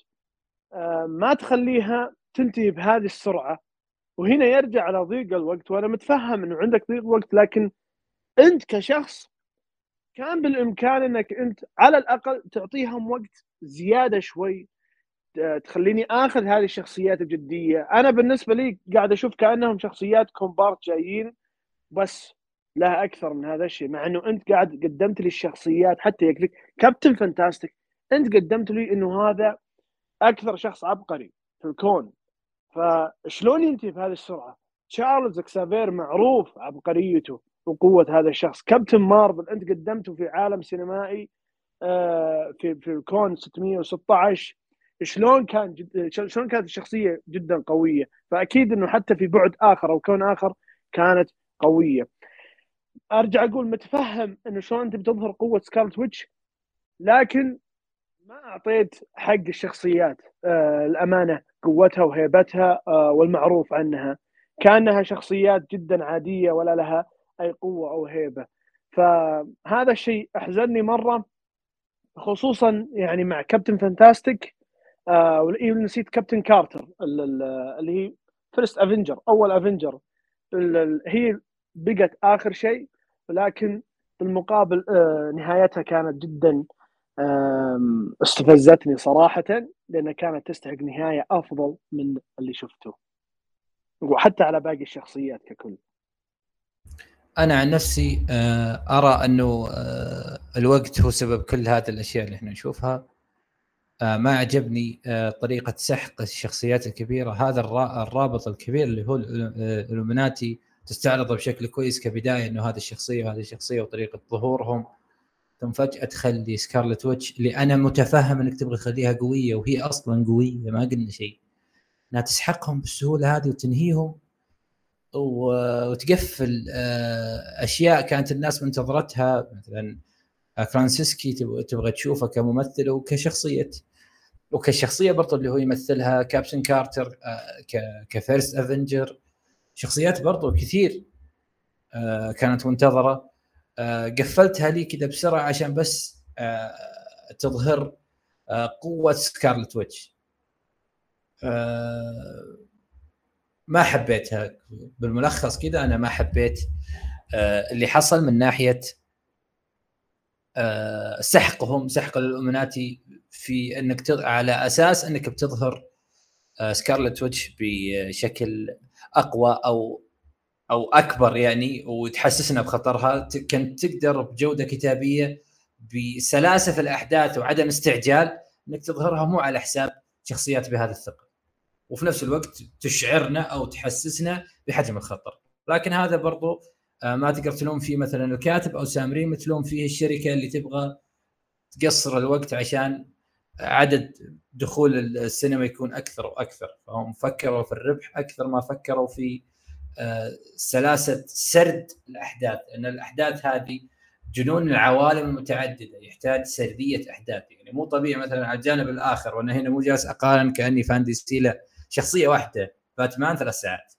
[SPEAKER 3] آه، ما تخليها تنتهي بهذه السرعة. وهنا يرجع على ضيق الوقت وأنا متفهم إنه عندك ضيق وقت لكن أنت كشخص كان بالإمكان إنك أنت على الأقل تعطيهم وقت زيادة شوي تخليني آخذ هذه الشخصيات بجدية أنا بالنسبة لي قاعد أشوف كأنهم شخصيات كومبارس جايين بس لها أكثر من هذا الشيء مع إنه أنت قاعد قدمت لي الشخصيات حتى يكفيك. كابتن فانتاستيك أنت قدمت لي إنه هذا أكثر شخص عبقري في الكون. فشلون ينتهي بهذه السرعة؟ تشارلز إكسافير معروف عبقريته. وقوه هذا الشخص. كابتن مارفل أنت قدمته في عالم سينمائي آه، في في الكون 616 شلون كان جد شلون كانت الشخصية جدا قوية؟ فأكيد إنه حتى في بعد آخر أو كون آخر كانت قوية. أرجع أقول متفهم إنه شلون أنت بتظهر قوة سكارلت ويتش لكن ما أعطيت حق الشخصيات آه الأمانة قوتها وهيبتها آه والمعروف عنها. كأنها شخصيات جدا عادية ولا لها أي قوة أو هيبة. فهذا الشيء أحزنني مرة خصوصا يعني مع كابتن فانتاستيك آه ونسيت كابتن كارتر اللي هي First Avenger أول Avenger هي بقت آخر شيء ولكن بالمقابل آه نهايتها كانت جدا استفزتني صراحة لأنها كانت تستحق نهاية أفضل من اللي شفته وحتى على باقي الشخصيات ككل.
[SPEAKER 1] أنا عن نفسي آه، أرى أنه آه، الوقت هو سبب كل هذه الأشياء اللي إحنا نشوفها. آه، ما عجبني طريقة سحق الشخصيات الكبيرة. هذا الرابط الكبير اللي هو الالومناتي تستعرضه بشكل كويس كبداية إنه هذه الشخصية وهذه الشخصية وطريقة ظهورهم. ثم فجأة تخلي سكارلت ويتش اللي أنا متفهم إنك تبغى تخليها قوية وهي أصلا قوية ما قلنا شيء. إنها تسحقهم بالسهولة هذه وتنهيهم. وتقفل آه، أشياء كانت الناس منتظرتها. مثلا كرازينسكي تبغى تشوفه كممثل وكشخصية. وكشخصية برضه اللي هو يمثلها كابتن كارتر آه، ك First Avenger. شخصيات برضه كثير آه، كانت منتظرة. قفلتها لي كذا بسرعة عشان بس تظهر قوة سكارلت ويتش. ما حبيتها. بالملخص كذا أنا ما حبيت آه، اللي حصل من ناحية آه، سحقهم سحق الالومناتي في إنك على أساس إنك بتظهر سكارلت آه، ويتش بشكل أقوى أو أو أكبر يعني وتحسسنا بخطرها. كنت تقدر بجودة كتابية بسلاسة في الأحداث وعدم استعجال إنك تظهرها مو على حساب شخصيات بهذا الثقل. وفي نفس الوقت تشعرنا أو تحسسنا بحجم الخطر. لكن هذا برضو آه، ما تقدر تلوم فيه مثلا الكاتب أو سامرين تلوم فيه الشركة اللي تبغى تقصر الوقت عشان عدد دخول السينما يكون أكثر وأكثر. فهم فكروا في الربح أكثر ما فكروا في آه، سلاسة سرد الأحداث ان الأحداث هذه جنون العوالم المتعددة يحتاج سردية أحداث. يعني مو طبيعي مثلا على الجانب الآخر وأنا هنا مو جالس أقارن كأني فان دي ستيلا شخصية واحدة باتمان ثلاث ساعات.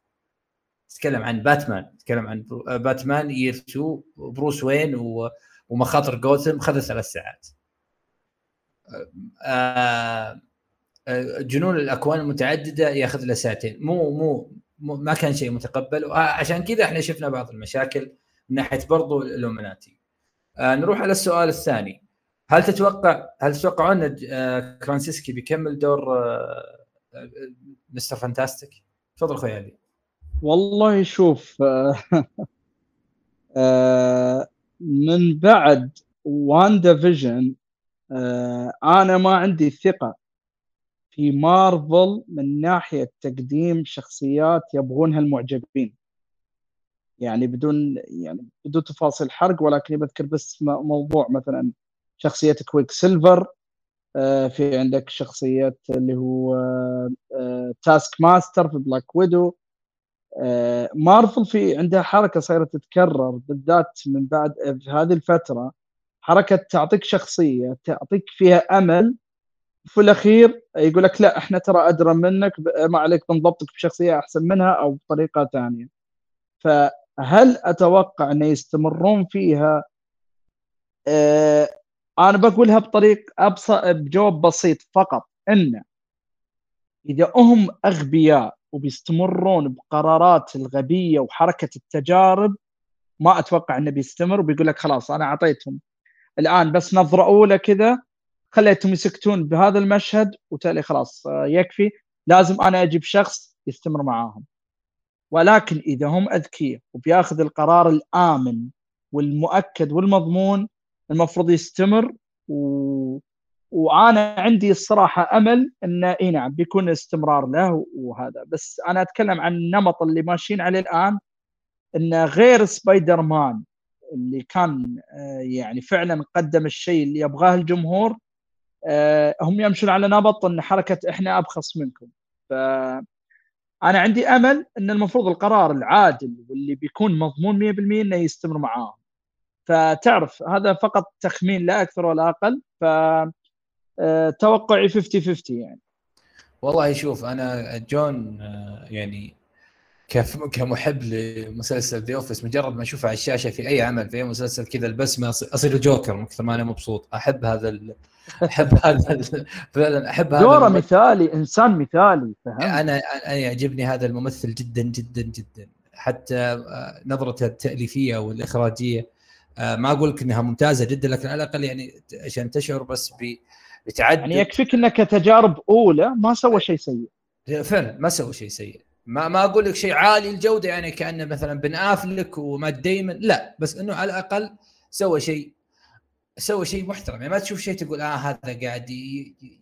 [SPEAKER 1] تتكلم عن باتمان تتكلم عن باتمان يير 2 بروس وين ومخاطر جوثم خذ ثلاث ساعات. آه، آه، جنون الأكوان المتعددة ياخذ له ساعتين. مو مو, ما كان شيء متقبل. عشان كذا إحنا شفنا بعض المشاكل من ناحية برضو الالومناتي آه، نروح على السؤال الثاني. هل تتوقع هل تتوقعون إن كرازينسكي بيكمل دور مستر فانتاستيك. تفضل أخوي علي.
[SPEAKER 2] والله شوف آه، من بعد واندا فيجن آه، أنا ما عندي ثقة في مارفل من ناحية تقديم شخصيات يبغونها المعجبين. يعني بدون يعني بدون تفاصيل حرق ولكن بذكر بس موضوع مثلا شخصية كويك سيلفر آه، في عندك شخصية اللي هو تاسك آه، ماستر في بلاك ويدو مارفل في عندها حركة صايرة تتكرر بالذات من بعد في هذه الفترة. حركة تعطيك شخصية تعطيك فيها أمل. في الأخير يقول لك لا إحنا ترى أدرى منك ما عليك بنضبطك بشخصية أحسن منها أو بطريقة ثانية. فهل أتوقع أن يستمرون فيها؟ آه، أنا بقولها بطريق ابسط بجواب بسيط فقط إن إذا هم أغبياء وبيستمرون بقرارات الغبية وحركة التجارب ما أتوقع إنه بيستمر وبيقول لك خلاص أنا أعطيتهم. الآن بس نظرة أولى كذا خليتهم يسكتون بهذا المشهد وتالي خلاص آه، يكفي. لازم أنا أجيب شخص يستمر معاهم. ولكن إذا هم أذكياء وبياخذ القرار الآمن والمؤكد والمضمون المفروض يستمر و... وأنا عندي الصراحة أمل انه إي نعم بيكون استمرار له وهذا. بس أنا أتكلم عن النمط اللي ماشيين عليه الآن انه غير سبايدر مان اللي كان آه، يعني فعلا قدم الشيء اللي يبغاه الجمهور آه، هم يمشون على نمط إن حركة إحنا أبخص منكم. ف أنا عندي أمل إن المفروض القرار العادل واللي بيكون مضمون 100% إنه يستمر معاهم. فتعرف هذا فقط تخمين لا أكثر ولا أقل ف آه، توقعي 50 50 يعني.
[SPEAKER 1] والله شوف أنا جون آه، يعني كمحب لمسلسل ذا اوفيس مجرد ما أشوفه على الشاشة في أي عمل في أي مسلسل كذا البسمه أصير جوكر من كثر ما أنا مبسوط. أحب هذا أحب هذا فعلا أحب
[SPEAKER 2] هذا دورة مثالي إنسان مثالي
[SPEAKER 1] فهم أنا أنا يعجبني هذا الممثل جدا جدا جدا. حتى آه، نظرته التأليفية والإخراجية ما أقول لك إنها ممتازة جدا لكن على الأقل يعني عشان تشعر بس
[SPEAKER 2] بتعدد. يعني يكفيك إنك كتجارب أولى ما سوى شيء سيء.
[SPEAKER 1] فعلا ما سوى شيء سيء. ما ما أقول لك شيء عالي الجودة يعني كأنه مثلا بن أفلك وما دايما لا بس إنه على الأقل سوى شيء سوى شيء محترم. يعني ما تشوف شيء تقول آه هذا قاعد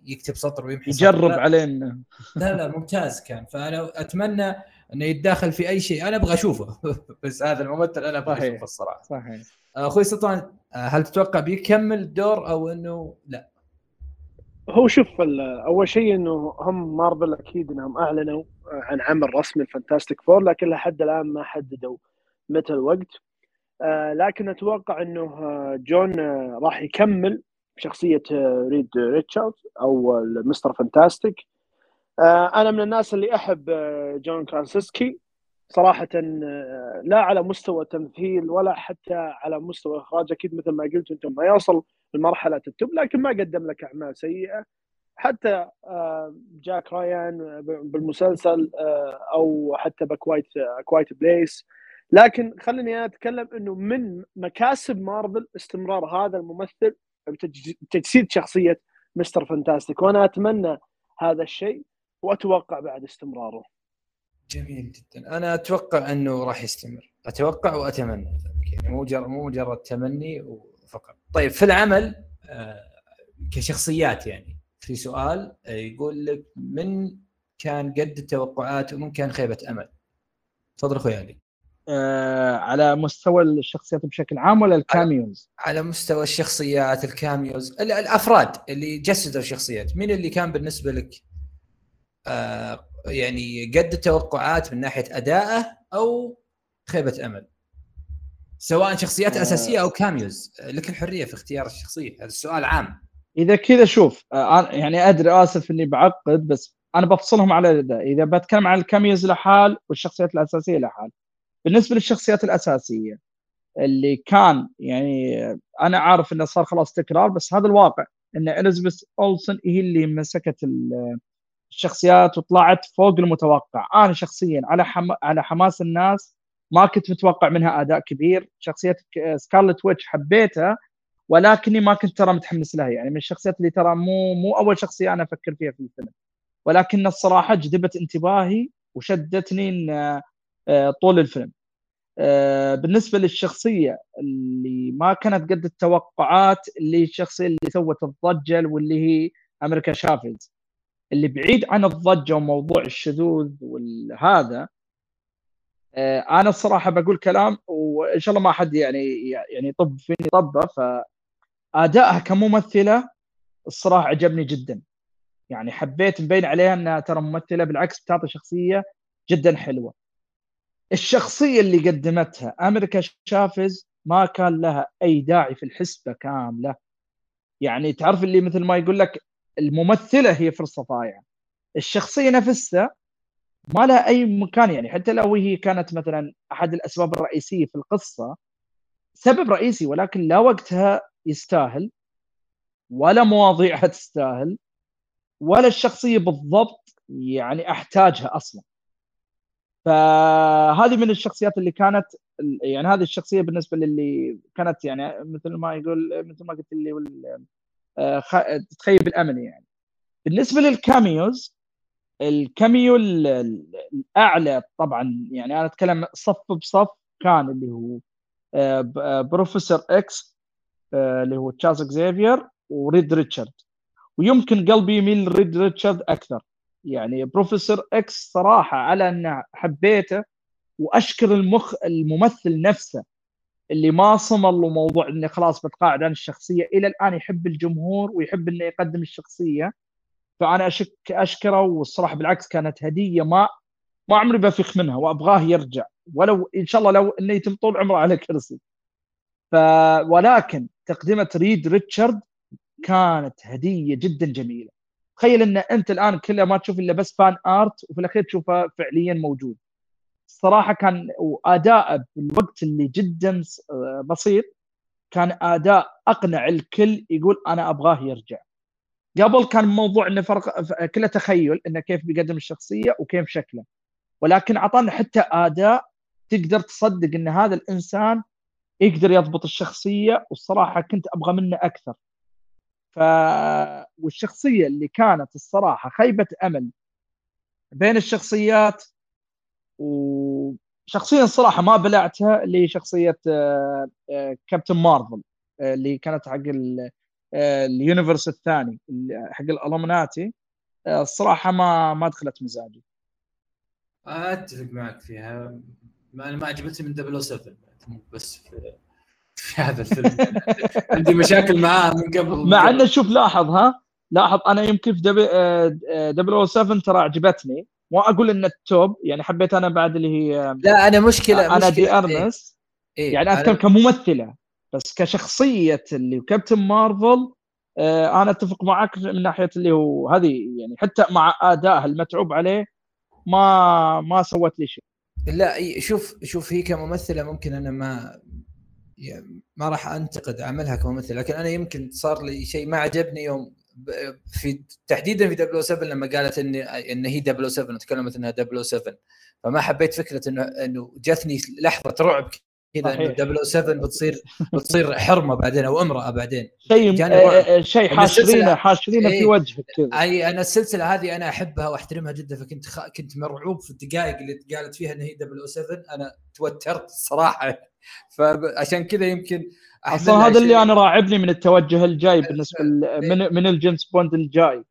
[SPEAKER 1] يكتب سطر ويمحي
[SPEAKER 2] يجرب علينا
[SPEAKER 1] لا لا ممتاز كان. فأنا أتمنى إنه يتداخل في أي شيء. أنا أبغى أشوفه. بس هذا الممثل أنا أبغى أشوفه الصراحة. صحيح. أخوي سلطان هل تتوقع بيكمل الدور أو إنه لا؟
[SPEAKER 3] هو شوف أول شيء إنه هم مارفل أكيد إنهم أعلنوا عن عمل رسمي الـ Fantastic Four لكن لحد الآن ما حددوا متى الوقت. آه لكن أتوقع إنه آه، جون آه راح يكمل شخصية آه، ريد ريتشارد أو Mister Fantastic آه أنا من الناس اللي أحب آه جون كرازينسكي. صراحة لا على مستوى تمثيل ولا حتى على مستوى إخراج. أكيد مثل ما قلت أنتم ما يوصل لمرحلة ال top لكن ما قدم لك أعمال سيئة. حتى آه، جاك رايان بالمسلسل آه، أو حتى ب Quiet Quiet Place. لكن خليني أتكلم أنه من مكاسب مارفل استمرار هذا الممثل بتجسيد شخصية Mister Fantastic وأنا أتمنى هذا الشيء وأتوقع بعد استمراره.
[SPEAKER 1] جميل. جدا. أنا أتوقع أنه راح يستمر. أتوقع وأتمنى. يعني مو مجرد مو مجرد تمني فقط طيب في العمل آه، كشخصيات يعني في سؤال آه، يقول لك من كان قد التوقعات ومن كان خيبة أمل؟ تفضل أخوي علي.
[SPEAKER 2] آه على مستوى الشخصيات بشكل عام ولا ال cameos؟
[SPEAKER 1] على مستوى الشخصيات ال cameos الأفراد اللي جسدوا الشخصيات مين اللي كان بالنسبة لك آه يعني قد التوقعات من ناحية ادائه أو خيبة أمل. سواء شخصيات آه. أساسية أو cameos. لك الحرية في اختيار الشخصية. هذا السؤال عام.
[SPEAKER 2] إذا كذا شوف آه يعني أدري آسف إني بعقد بس أنا بفصلهم على ده إذا بتكلم عن ال cameos لحال والشخصيات الأساسية لحال. بالنسبة للشخصيات الأساسية اللي كان يعني أنا عارف إنه صار خلاص تكرار بس هذا الواقع إن إليزابيث اولسن هي اللي مسكت الشخصيات وطلعت فوق المتوقع. أنا شخصيا على حم... على حماس الناس ما كنت متوقع منها أداء كبير. شخصية سكارلت ويتش حبيتها ولكني ما كنت ترى متحمس لها. يعني من الشخصيات اللي ترى مو مو أول شخصية أنا أفكر فيها في الفيلم. ولكن الصراحة جذبت انتباهي وشدتني آه، طول الفيلم. آه، بالنسبة للشخصية اللي ما كانت قد التوقعات اللي الشخصية اللي سوت الضجة واللي هي أمريكا شافز اللي بعيد عن الضجة وموضوع الشذوذ وهذا آه، أنا الصراحة بقول كلام وإن شاء الله ما حد يعني يعني يطب فيني طبة فأدائها كممثلة الصراحة عجبني جدا. يعني حبيت مبين عليها إنها ترى ممثلة بالعكس بتعطي شخصية جدا حلوة. الشخصية اللي قدمتها أمريكا شافز ما كان لها أي داعي في الحسبة كاملة. يعني تعرف اللي مثل ما يقول لك الممثلة هي فرصه ضايعه الشخصية نفسها ما لها أي مكان يعني. حتى لو هي كانت مثلا أحد الأسباب الرئيسية في القصة سبب رئيسي ولكن لا وقتها يستاهل ولا مواضيعها تستاهل ولا الشخصية بالضبط يعني أحتاجها أصلا. فهذه من الشخصيات اللي كانت يعني هذه الشخصية بالنسبة للي كانت يعني مثل ما يقول مثل ما قلت لي آه، تخيب الامل يعني. بالنسبة لل cameos ال cameo الأعلى طبعا يعني أنا أتكلم صف بصف كان اللي هو آه، آه، Professor X اللي هو تشارلز إكزيفير وريد ريتشارد. ويمكن قلبي يميل لريد ريتشارد أكثر. يعني Professor X صراحة على ان حبيته وأشكر المخ الممثل نفسه اللي ما صمل له موضوع إنه خلاص بتقاعد عن الشخصية إلى الآن يحب الجمهور ويحب إنه يقدم الشخصية. فأنا اشك أشكره والصراحة بالعكس كانت هدية ما ما عمري بفخ منها وأبغاه يرجع. ولو إن شاء الله لو إنه يتم طول عمره على كرسي. ف ولكن تقدمه ريد ريتشارد كانت هدية جدا جميلة. تخيل إن أنت الآن كلها ما تشوف إلا بس فان آرت وفي الأخير تشوفه فعليا موجود. الصراحه كان واداءه بالوقت اللي جدا بسيط. كان أداء أقنع الكل يقول أنا أبغاه يرجع. قبل كان موضوع انه فرق كله تخيل إنه كيف بيقدم الشخصية وكيف شكله. ولكن أعطانا حتى أداء تقدر تصدق إن هذا الإنسان يقدر يضبط الشخصية والصراحة كنت أبغى منه أكثر. ف والشخصية اللي كانت الصراحة خيبة أمل بين الشخصيات وشخصيا الصراحه ما بلعتها اللي هي شخصيه كابتن مارفل اللي كانت حق اليونيفرس الثاني حق الألومناتي. الصراحه ما ما دخلت مزاجي.
[SPEAKER 1] أتفق معك فيها. ما أنا ما عجبتني من 007 بس في, في هذا الفيلم. عندي مشاكل معاه من قبل.
[SPEAKER 2] مع إنه شوف لاحظ ها لاحظ أنا يمكن في 007 ترى عجبتني. ما أقول إن التوب يعني حبيت أنا بعد اللي هي
[SPEAKER 1] لا أنا مشكلة
[SPEAKER 2] أنا
[SPEAKER 1] مشكلة
[SPEAKER 2] دي ارنس إيه؟ يعني أذكر أنا... كممثلة بس كشخصية اللي كابتن مارفل آه أنا أتفق معك من ناحية اللي هو هذه يعني حتى مع أدائها المتعوب عليه ما ما سوت لي شيء
[SPEAKER 1] لا شوف شوف هي كممثلة ممكن أنا ما ما راح أنتقد عملها كممثل لكن أنا يمكن صار لي شيء ما عجبني يوم في تحديدا في 007 لما قالت ان إن هي 007 تكلمت إنها 007 فما حبيت فكرة انه إنه جتني لحظة رعب كذا إنه 007 بتصير بتصير حرمة بعدين أو أمرأة بعدين.
[SPEAKER 2] شيء آه، شيء حاشرينه حاشرينه في إيه، وجهك
[SPEAKER 1] كذا. أي أنا السلسلة هذه أنا أحبها وأحترمها جدا فكنت خ... كنت مرعوب في الدقائق اللي قالت فيها إن هي 007 أنا توترت الصراحه فعشان كذا يمكن
[SPEAKER 2] أصلا هذا اللي أنا راعبني من التوجه الجاي بالنسبة من من الجيمس بوند الجاي.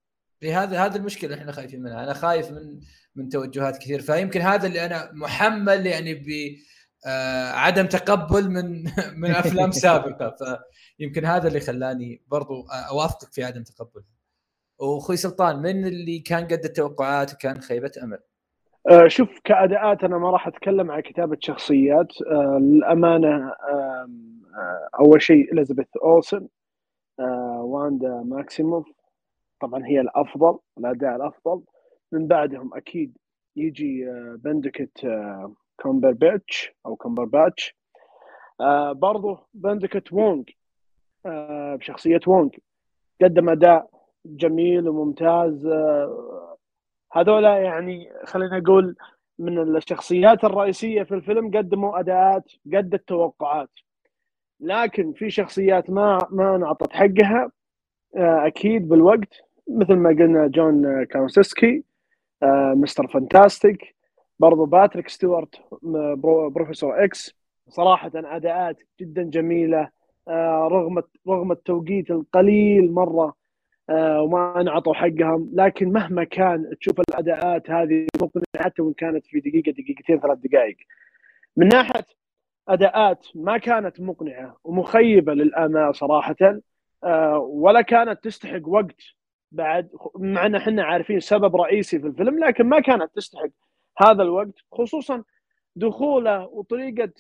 [SPEAKER 1] إيه، هذا هذا المشكلة اللي إحنا خايفين منها. أنا خايف من من توجهات كثير. فيمكن هذا اللي أنا محمل يعني ب آه، عدم تقبل من من أفلام سابقة. فيمكن هذا اللي خلاني برضو أوافقك في عدم تقبل. وأخوي سلطان من اللي كان قد التوقعات وكان خيبة
[SPEAKER 3] أمل؟ شوف كأداءات أنا ما راح أتكلم عن كتابة شخصيات. آه، للأمانة أول شيء إليزابيث أولسن واندا ماكسيموف. طبعا هي الأفضل الأداء الأفضل. من بعدهم أكيد يجي بندكت كومبر بيتش أو كومبر باتش آه برضو بندكت وونغ آه بشخصية وونغ. قدم أداء جميل وممتاز آه هذولا يعني خلينا نقول من الشخصيات الرئيسية في الفيلم قدموا أداءات قد التوقعات. لكن في شخصيات ما ما انعطت حقها آه أكيد بالوقت مثل ما قلنا جون كرازينسكي آه Mister Fantastic برضو باتريك ستيوارت Professor X. صراحة أداءات جدا جميلة آه، رغم رغم التوقيت القليل مرة وما انعطوا حقهم. لكن مهما كان تشوف الأداءات هذه مقنعة حتى وإن كانت في دقيقة دقيقتين ثلاث دقائق. من ناحية أداءات ما كانت مقنعة ومخيبة للامال صراحة. آه، ولا كانت تستحق وقت بعد مع إن إحنا عارفين سبب رئيسي في الفيلم لكن ما كانت تستحق هذا الوقت خصوصا دخوله وطريقة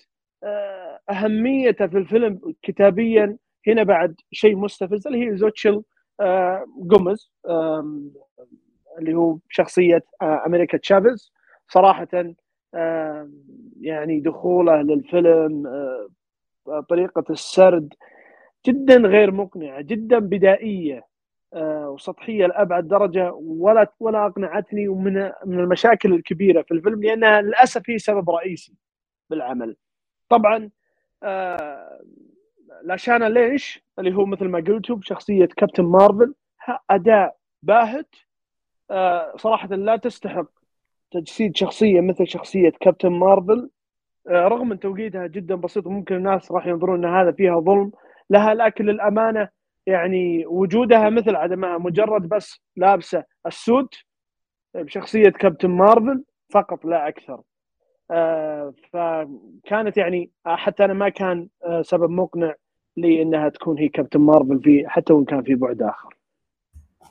[SPEAKER 3] آه، أهميته في الفيلم كتابيا. هنا بعد شيء مستفز اللي هي زوتشل جوميز اللي هو شخصيه آه، أمريكا تشافيز صراحة يعني دخوله للفيلم آه، طريقة السرد جدا غير مقنعة جدا بدائية آه، وسطحية لأبعد درجة ولا ولا أقنعتني ومن من المشاكل الكبيرة في الفيلم لأنها للأسف هي سبب رئيسي بالعمل. طبعا آه، لاشانا ليش؟ اللي هو مثل ما قلتوا بشخصيه كابتن مارفل أداء باهت آه، صراحة لا تستحق تجسيد شخصية مثل شخصية كابتن مارفل. رغم من توقيتها جدا بسيط وممكن الناس راح ينظرون إن هذا فيها ظلم لها لكن للأمانة يعني وجودها مثل عدمها مجرد بس لابسة السوت بشخصية كابتن مارفل فقط لا أكثر. آه فكانت يعني حتى أنا ما كان آه سبب مقنع لي انها تكون هي كابتن مارفل في حتى وإن كان في بعد آخر.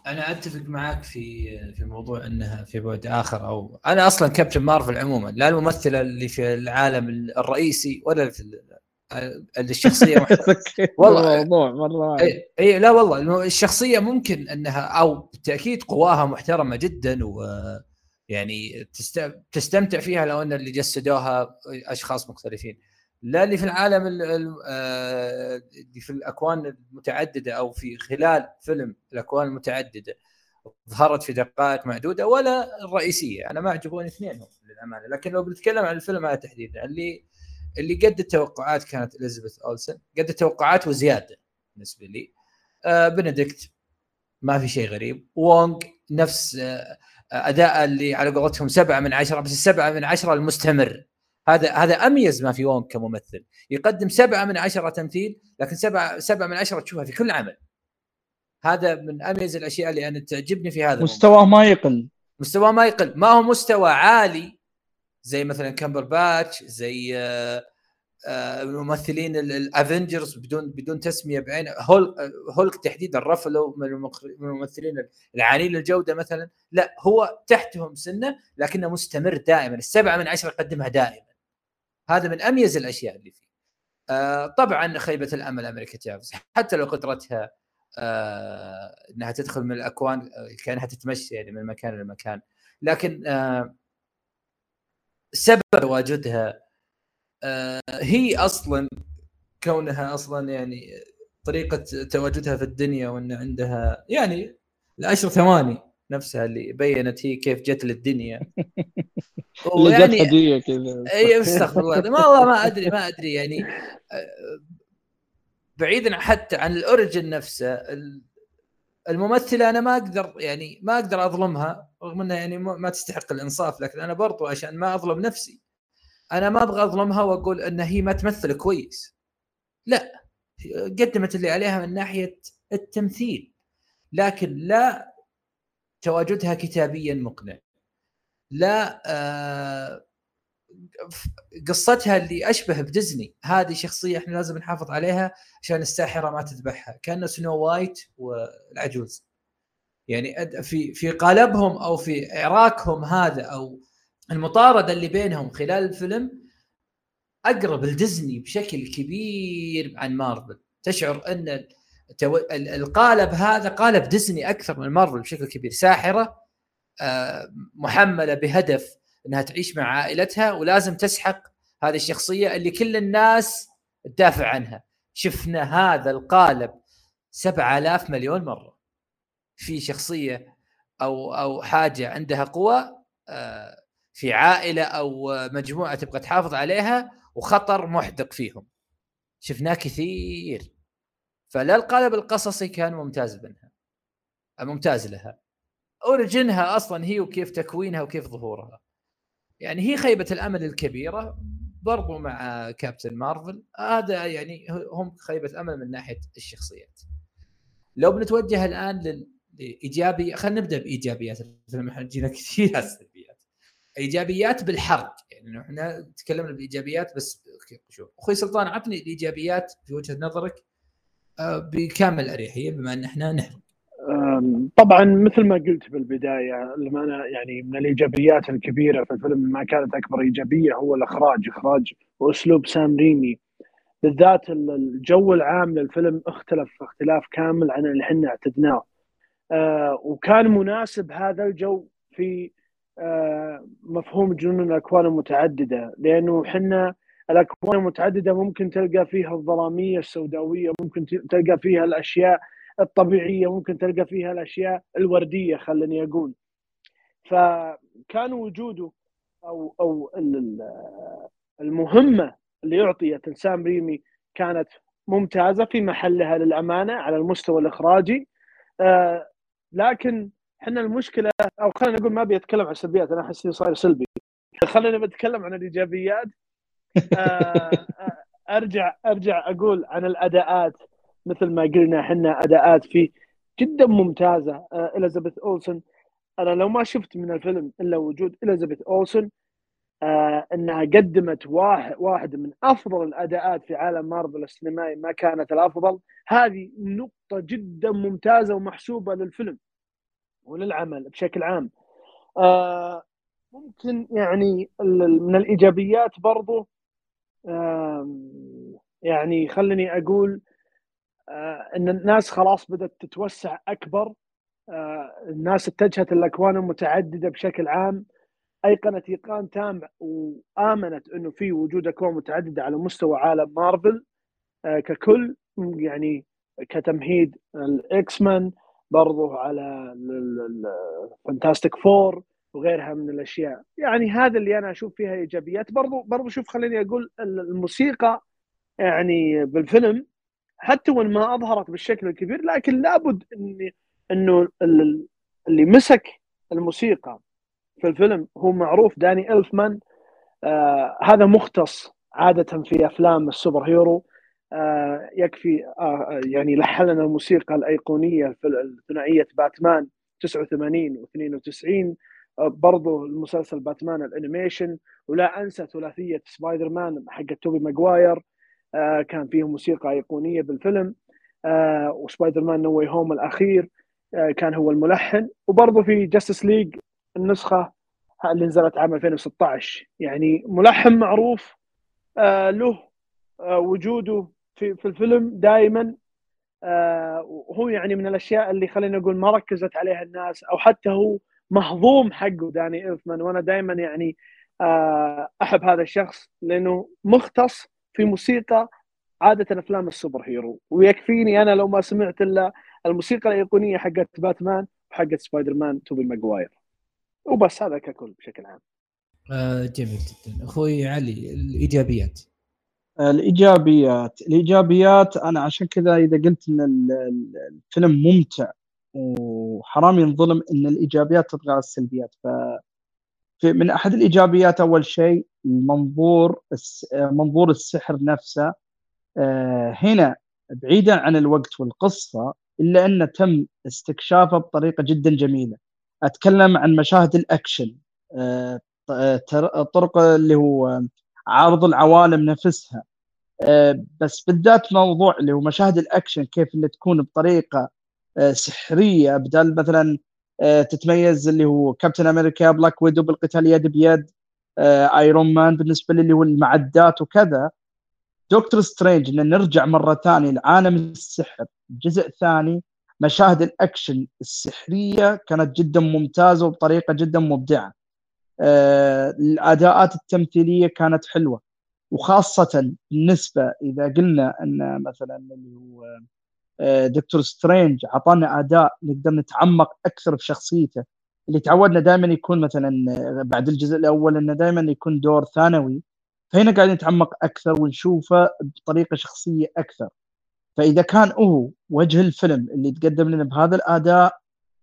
[SPEAKER 1] أنا أتفق معك في في موضوع إنها في بعد آخر أو أنا أصلا كابتن مارفل عموما لا الممثلة اللي في العالم الرئيسي ولا في الشخصية
[SPEAKER 2] والله. الموضوع مرة
[SPEAKER 1] اي إيه لا والله الشخصية ممكن إنها أو بالتأكيد قواها محترمة جدا و يعني تستمتع فيها لو إن اللي جسدوها أشخاص مختلفين. لا اللي في العالم آه، اللي في الأكوان المتعددة أو في خلال فيلم الأكوان المتعددة ظهرت في دقائق معدودة ولا الرئيسية. أنا ما عجبوني اثنينهم للأمانة لكن لو بنتكلم عن الفيلم هذا تحديدا اللي اللي قد التوقعات كانت إليزابيث أولسن قد التوقعات وزيادة بالنسبة لي. آه ما في شيء غريب. وونغ نفس آه أداء اللي على قولتهم سبعة من عشرة بس السبعة من عشرة المستمر. هذا هذا أميز ما في وونغ كممثل. يقدم سبعة من عشرة تمثيل لكن سبعة سبعة من عشرة تشوفها في كل عمل. هذا من أميز الأشياء اللي أنا تعجبني في هذا
[SPEAKER 2] مستواه ما يقل.
[SPEAKER 1] مستواه ما يقل. ما هو مستوى عالي زي مثلا كامبر باتش زي آه، آه، الممثلين ال Avengers بدون بدون تسمية بعين. هولك هولك تحديدا رفلو من الممثلين العاليين الجودة مثلا. لا هو تحتهم سنة لكنه مستمر دائما. السبعة من عشرة يقدمها دائما. هذا من أميز الأشياء اللي فيه. آه طبعا خيبة الأمل أمريكا تشافز. حتى لو قدرتها آه إنها تدخل من الأكوان كأنها تتمشى يعني من مكان لمكان لكن آه سبب تواجدها آه هي أصلا كونها أصلا يعني طريقة تواجدها في الدنيا وإن عندها يعني العشر ثواني نفسها اللي بينت هي كيف جت للدنيا.
[SPEAKER 2] جت هدية كذا.
[SPEAKER 1] اي استغفر الله. ما والله ما أدري ما أدري يعني آه، بعيدا حتى عن الأوريجن نفسه الممثلة أنا ما أقدر يعني ما أقدر أظلمها رغم انها يعني ما تستحق الإنصاف لكن أنا برضو عشان ما أظلم نفسي أنا ما أبغى أظلمها وأقول إن هي ما تمثل كويس. لا قدمت اللي عليها من ناحية التمثيل لكن لا تواجدها كتابيا مقنع. لا آه قصتها اللي أشبه بديزني. هذه شخصية إحنا لازم نحافظ عليها عشان الساحرة ما تذبحها. كان سنو وايت والعجوز. يعني في في قالبهم أو في عراكهم هذا أو المطاردة اللي بينهم خلال الفيلم أقرب لديزني بشكل كبير عن مارفل. تشعر أن القالب هذا قالب ديزني أكثر من مارفل بشكل كبير. ساحرة آه، محملة بهدف إنها تعيش مع عائلتها ولازم تسحق هذه الشخصية اللي كل الناس تدافع عنها. شفنا هذا القالب 7000 مليون مرة. في شخصية أو أو حاجة عندها قوة آه، في عائلة أو مجموعة تبغى تحافظ عليها وخطر محدق فيهم. شفناه كثير. فلا القالب القصصي كان ممتاز منها ممتاز لها. اوريجنها أصلا هي وكيف تكوينها وكيف ظهورها. يعني هي خيبة الأمل الكبيرة برضو مع كابتن مارفل. هذا يعني هم خيبة أمل من ناحية الشخصيات. لو بنتوجه الآن لايجابي خلينا نبدأ بإيجابيات. الفيلم إحنا جينا كثير على السلبيات. إيجابيات بالحرق. يعني إحنا تكلمنا بايجابيات بس شوف. أخوي سلطان عطني الإيجابيات في وجهة نظرك. بكامل أريحية بما أن إحنا نحرق
[SPEAKER 3] طبعا مثل ما قلت بالبداية لما أنا يعني من الإيجابيات الكبيرة في الفيلم ما كانت أكبر إيجابية هو الإخراج إخراج وأسلوب سام ريمي. بالذات الجو العام للفيلم اختلف اختلاف كامل عن اللي إحنا اعتدناه. آه وكان مناسب هذا الجو في آه مفهوم جنون الأكوان المتعددة لأنه إحنا الأكوان المتعددة ممكن تلقى فيها الظلامية السوداوية ممكن تلقى فيها الأشياء الطبيعية ممكن تلقى فيها الأشياء الوردية خليني أقول. فكان وجوده أو أو المهمة اللي اعطيت لسام ريمي كانت ممتازة في محلها للأمانة على المستوى الإخراجي. آه لكن إحنا المشكلة أو خلينا نقول ما بيتكلم عن السلبيات أنا أحس صاير سلبي. خلينا بتكلم عن الإيجابيات. أرجع أرجع أقول عن الأداءات. مثل ما قلنا إحنا أداءات فيه جدا ممتازة. إليزابيث أولسون. أنا لو ما شفت من الفيلم إلا وجود إليزابيث أولسون آه إنها قدمت واحد واحد من أفضل الأداءات في عالم مارفل السينمائي ما كانت الأفضل. هذه نقطة جدا ممتازة ومحسوبة للفيلم وللعمل بشكل عام. آه ممكن يعني من الإيجابيات برضو آه يعني خلني أقول آه إن الناس خلاص بدأت تتوسع أكبر. آه الناس اتجهت الاكوان المتعدده بشكل عام. ايقنت إيقان تام وآمنت إنه في وجود أكوان متعددة على مستوى عالم مارفل. آه ككل يعني كتمهيد ال X-Men برضو على ال Fantastic Four وغيرها من الأشياء. يعني هذا اللي أنا أشوف فيها إيجابيات. برضو برضو شوف خليني أقول الموسيقى يعني بالفيلم حتى وأن ما أظهرت بالشكل الكبير لكن لابد اني إنه اللي مسك الموسيقى في الفيلم هو معروف داني إلفمان. آه هذا مختص عادة في أفلام ال superhero. آه يكفي آه يعني لحن لنا الموسيقى الأيقونية في ثنائيه باتمان 89 و92 آه برضو المسلسل باتمان ال animation ولا أنسى ثلاثية سبايدر مان حق توبي ماجواير آه كان فيه موسيقى ايقونيه بالفيلم آه و Spider-Man No Home الأخير آه كان هو الملحن وبرضه في Justice League النسخة اللي نزلت عام 2016 يعني ملحن معروف له وجوده في في الفيلم دائما وهو يعني من الأشياء اللي خلينا نقول ما ركزت عليها الناس أو حتى هو مهضوم حقه داني إلفمان وأنا دائما يعني آه أحب هذا الشخص لأنه مختص في موسيقى عادة أفلام ال superhero. ويكفيني أنا لو ما سمعت إلا الموسيقى الأيقونية حقت باتمان وحقت سبايدر مان توبي ماجواير وبس هذا ككل بشكل عام.
[SPEAKER 1] آه جميل جدا. أخوي علي الإيجابيات؟
[SPEAKER 2] الإيجابيات. الإيجابيات أنا عشان كذا إذا قلت إن الفيلم ممتع وحرام ينظلم إن الإيجابيات تطغى على السلبيات. ف من أحد الإيجابيات أول شيء المنظور منظور السحر نفسه. هنا بعيدا عن الوقت والقصة إلا انه تم استكشافه بطريقة جدا جميلة. أتكلم عن مشاهد الأكشن. طرق اللي هو عرض العوالم نفسها. بس بالذات موضوع اللي هو مشاهد الأكشن كيف اللي تكون بطريقة سحرية بدل مثلا تتميز اللي هو كابتن أمريكا بلاك ويدو بالقتال يد بيد ايرون مان بالنسبة لي هو المعدات وكذا. دكتور سترينج إن نرجع مرة ثانية لعالم السحر. الجزء الثاني مشاهد الأكشن السحرية كانت جدا ممتازة وبطريقة جدا مبدعة. آه الأداءات التمثيلية كانت حلوة. وخاصة بالنسبة إذا قلنا إن مثلا اللي هو آه دكتور سترينج أعطانا أداء نقدر نتعمق أكثر في شخصيته اللي تعودنا دائما يكون مثلا بعد الجزء الأول إنه دائما يكون دور ثانوي. فهنا قاعدين نتعمق أكثر ونشوفه بطريقة شخصية أكثر. فإذا كان هو وجه الفيلم اللي تقدم لنا بهذا الأداء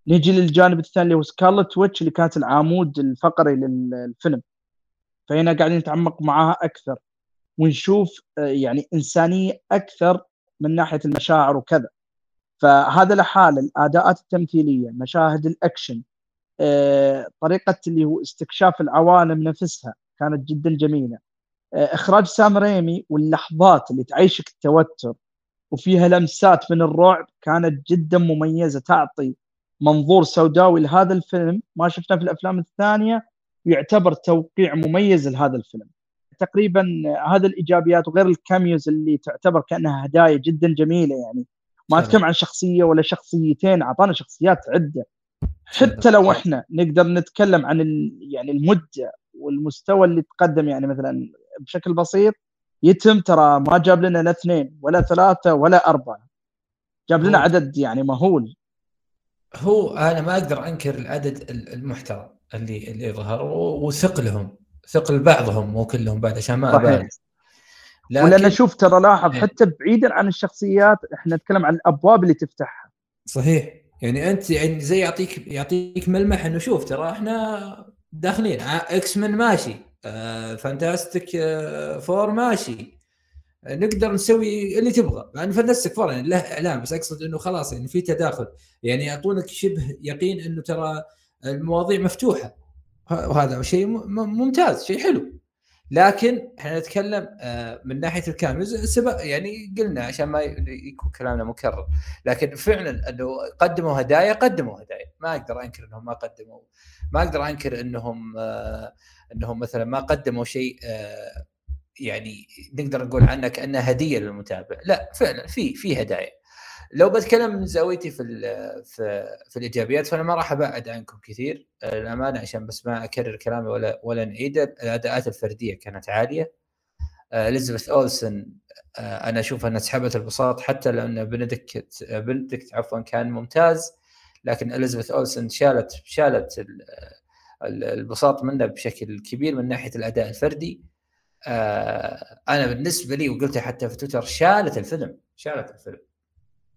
[SPEAKER 2] نجي للجانب الثاني اللي هو سكارلت ويتش اللي كانت العمود الفقري للفيلم. فهنا قاعدين نتعمق معاها أكثر. ونشوف يعني إنسانية أكثر من ناحية المشاعر وكذا. فهذا لحال الأداءات التمثيلية مشاهد الأكشن طريقة اللي هو استكشاف العوالم نفسها كانت جدا جميلة. إخراج سام ريمي واللحظات اللي تعيشك التوتر وفيها لمسات من الرعب كانت جدا مميزة تعطي منظور سوداوي لهذا الفيلم. ما شفناه في الأفلام الثانية ويعتبر توقيع مميز لهذا الفيلم. تقريبا هذا الإيجابيات وغير الكاميوز اللي تعتبر كأنها هدايا جدا جميلة يعني. ما أتكلم عن شخصية ولا شخصيتين أعطانا شخصيات عدة. حتى لو إحنا نقدر نتكلم عن يعني المدة والمستوى اللي تقدم يعني مثلا بشكل بسيط يتم ترى ما جاب لنا لا اثنين ولا ثلاثة ولا أربعة. جاب لنا عدد يعني مهول.
[SPEAKER 1] هو أنا ما أقدر أنكر العدد المحترم اللي اللي ظهر وثقلهم ثقل بعضهم مو كلهم بعد عشان ما أبالغ.
[SPEAKER 2] لكن... ولأن شوف ترى لاحظ حتى بعيدا عن الشخصيات إحنا نتكلم عن الأبواب اللي تفتحها.
[SPEAKER 1] صحيح. يعني أنت يعني زي يعطيك يعطيك ملمح إنه شوف ترى إحنا داخلين. إكس مِن ماشي. آه فانتاستيك آه فور ماشي. نقدر نسوي اللي تبغى. يعني فانتستيك فور يعني له إعلان بس أقصد إنه خلاص يعني في تداخل. يعني يعطونك شبه يقين إنه ترى المواضيع مفتوحة. وهذا شيء ممتاز شيء حلو. لكن إحنا نتكلم آه، من ناحية الكاميوز يعني قلنا عشان ما يكون كلامنا مكرر. لكن فعلا إنه قدموا هدايا قدموا هدايا. ما أقدر أنكر إنهم ما قدموا. ما أقدر أنكر إنهم آه، إنهم مثلا ما قدموا شيء آه، يعني نقدر نقول عنه كانها هدية للمتابع. لا فعلا في في هدايا. لو بتكلم من زاويتي في في في الإيجابيات فأنا ما راح أبعد عنكم كثير الامانه عشان بس ما أكرر كلامي ولا ولا نعيد الأداءات الفردية كانت عالية. اليزابيث اولسن أنا أشوف أنها سحبت البساط حتى لأن بندكت بندكت عفوا كان ممتاز لكن اليزابيث اولسن شالت شالت البساط منه بشكل كبير من ناحية الأداء الفردي. أنا بالنسبة لي وقلتها حتى في تويتر شالت الفيلم شالت الفيلم.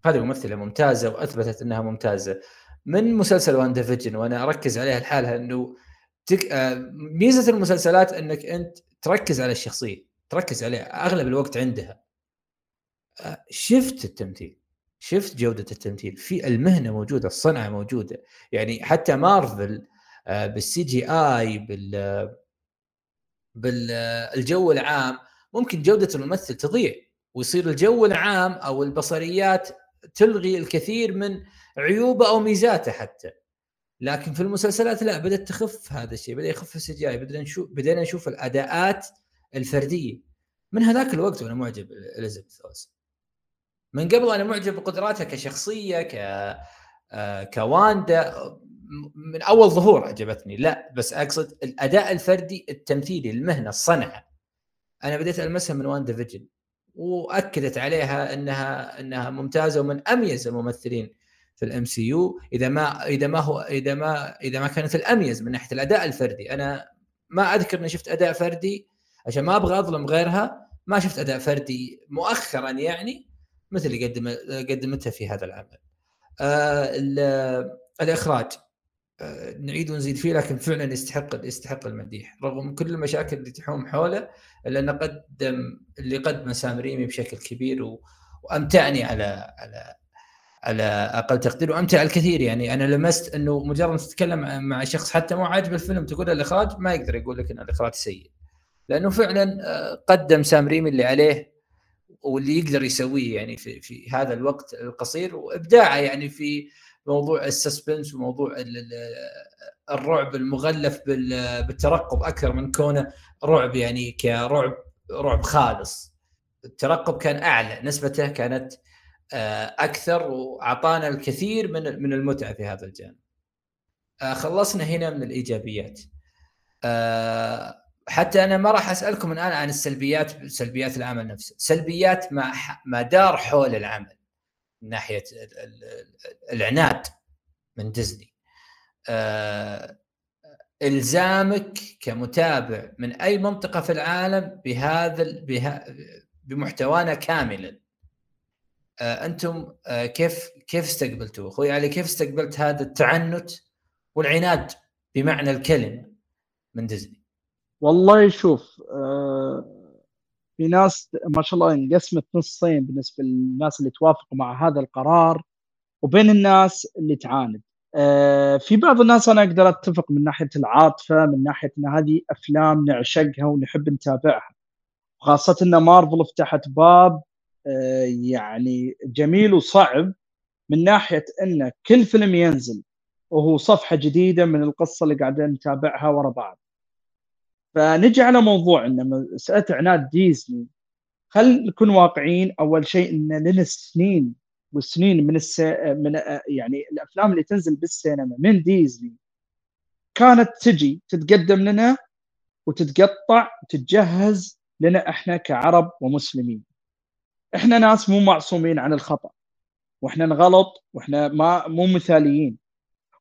[SPEAKER 1] هذه ممثلة ممتازة وأثبتت إنها ممتازة. من مسلسل وان ديفيجن وأنا أركز عليها لحالها إنه تك... آه، ميزة المسلسلات إنك أنت تركز على الشخصية تركز عليها أغلب الوقت عندها. آه، شفت التمثيل شفت جودة التمثيل في المهنة موجودة الصنعة موجودة. يعني حتى مارفل آه، بال CGI بال بالجو العام ممكن جودة الممثل تضيع ويصير الجو العام أو البصريات تلغي الكثير من عيوبه أو ميزاته حتى. لكن في المسلسلات لا بدأت تخف هذا الشيء بدأ يخف ال CG بدنا نشوف بدينا نشوف الأداءات الفردية. من هذاك الوقت وأنا معجب إليزابيث اولسن من قبل أنا معجب بقدراتها كشخصية ك آه، ك واندا من أول ظهور عجبتني لا بس أقصد الأداء الفردي التمثيلي المهنة الصنعة. أنا بديت ألمسها من وان ديفيجن وأكدت عليها إنها إنها ممتازة ومن أميز الممثلين في ال MCU. إذا ما إذا ما هو إذا ما إذا ما كانت الأميز من ناحية الأداء الفردي. أنا ما أذكر إني شفت أداء فردي عشان ما أبغى أظلم غيرها. ما شفت أداء فردي مؤخرا يعني مثل اللي قدم قدمتها في هذا العمل. آه الإخراج. آه، نعيد ونزيد فيه لكن فعلا يستحق يستحق المديح. رغم كل المشاكل اللي تحوم حوله الا انه قدم اللي قدمه سام ريمي بشكل كبير و... وأمتعني على على على أقل تقدير وأمتع الكثير. يعني أنا لمست أنه مجرد تتكلم مع شخص حتى مو عاجب الفيلم تقول الإخراج ما يقدر يقول لك إن الإخراج سيء. لأنه فعلا آه، قدم سام ريمي اللي عليه واللي يقدر يسويه يعني في في هذا الوقت القصير. وإبداعه يعني في موضوع السسبنس وموضوع الرعب المغلف بالترقب أكثر من كونه رعب يعني كرعب رعب خالص. الترقب كان أعلى نسبته كانت آه، أكثر وأعطانا الكثير من من المتعة في هذا الجانب. آه، خلصنا هنا من الإيجابيات. آه، حتى أنا ما راح أسألكم الآن عن السلبيات سلبيات العمل نفسه. سلبيات ما ما دار حول العمل من ناحية العناد من ديزني. إلزامك كمتابع من أي منطقة في العالم بهذا بها بمحتوانا كاملا. آه أنتم آه كيف كيف استقبلتوه؟ أخوي علي كيف استقبلت هذا التعنت والعناد بمعنى الكلمة من ديزني؟
[SPEAKER 2] والله شوف آه في ناس ما شاء الله انقسمت نصين بالنسبة للناس اللي توافقوا مع هذا القرار وبين الناس اللي تعاند. آه، في بعض الناس أنا أقدر أتفق من ناحية العاطفة من ناحية إن هذه أفلام نعشقها ونحب نتابعها. خاصة إن مارفل فتحت باب آه، يعني جميل وصعب من ناحية إن كل فيلم ينزل وهو صفحة جديدة من القصة اللي قاعدين نتابعها ورا بعض. فنجي على موضوع إن مساله عناد ديزني خل نكون واقعيين أول شيء إن لنا سنين وسنين من الس... من يعني الأفلام اللي تنزل بالسينما من ديزني كانت تجي تتقدم لنا وتتقطع وتتجهز لنا إحنا كعرب ومسلمين. إحنا ناس مو معصومين عن الخطأ وإحنا نغلط وإحنا ما مو مثاليين.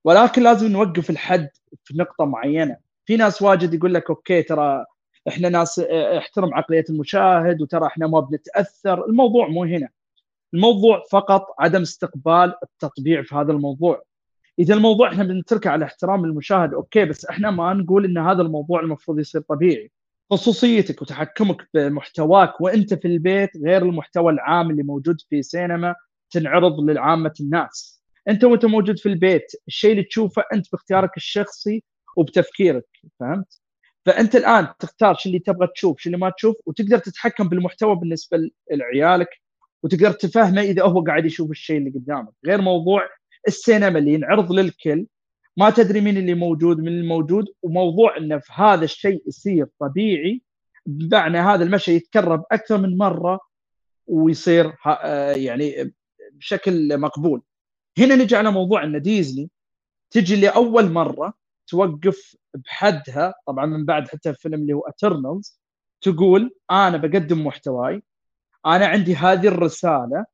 [SPEAKER 2] ولكن لازم نوقف الحد في نقطة معينة. في ناس واجد يقول لك okay ترى إحنا ناس آه، إحترم عقلية المشاهد وترى إحنا ما بنتأثر. الموضوع مو هنا. الموضوع فقط عدم استقبال التطبيع في هذا الموضوع. إذا الموضوع إحنا بنتركه على احترام المشاهد okay بس إحنا ما نقول إن هذا الموضوع المفروض يصير طبيعي. خصوصيتك وتحكمك بمحتواك وأنت في البيت غير المحتوى العام اللي موجود في سينما تنعرض لعامة الناس. أنت وأنت موجود في البيت الشيء اللي تشوفه أنت باختيارك الشخصي وبتفكيرك فهمت؟ فأنت الآن تختار شو اللي تبغى تشوف شو اللي ما تشوف وتقدر تتحكم بالمحتوى بالنسبة لعيالك وتقدر تفهمه إذا هو قاعد يشوف الشيء اللي قدامك. غير موضوع السينما اللي ينعرض للكل. ما تدري مين اللي موجود من الموجود وموضوع انه في هذا الشيء يصير طبيعي بمعنى هذا المشهد يتكرر أكثر من مرة ويصير آه، يعني بشكل مقبول. هنا نجي على موضوع إن ديزني تجي لأول مرة توقف بحدها طبعا من بعد حتى الفيلم اللي هو اترنالز تقول أنا بقدم محتواي. أنا عندي هذه الرسالة.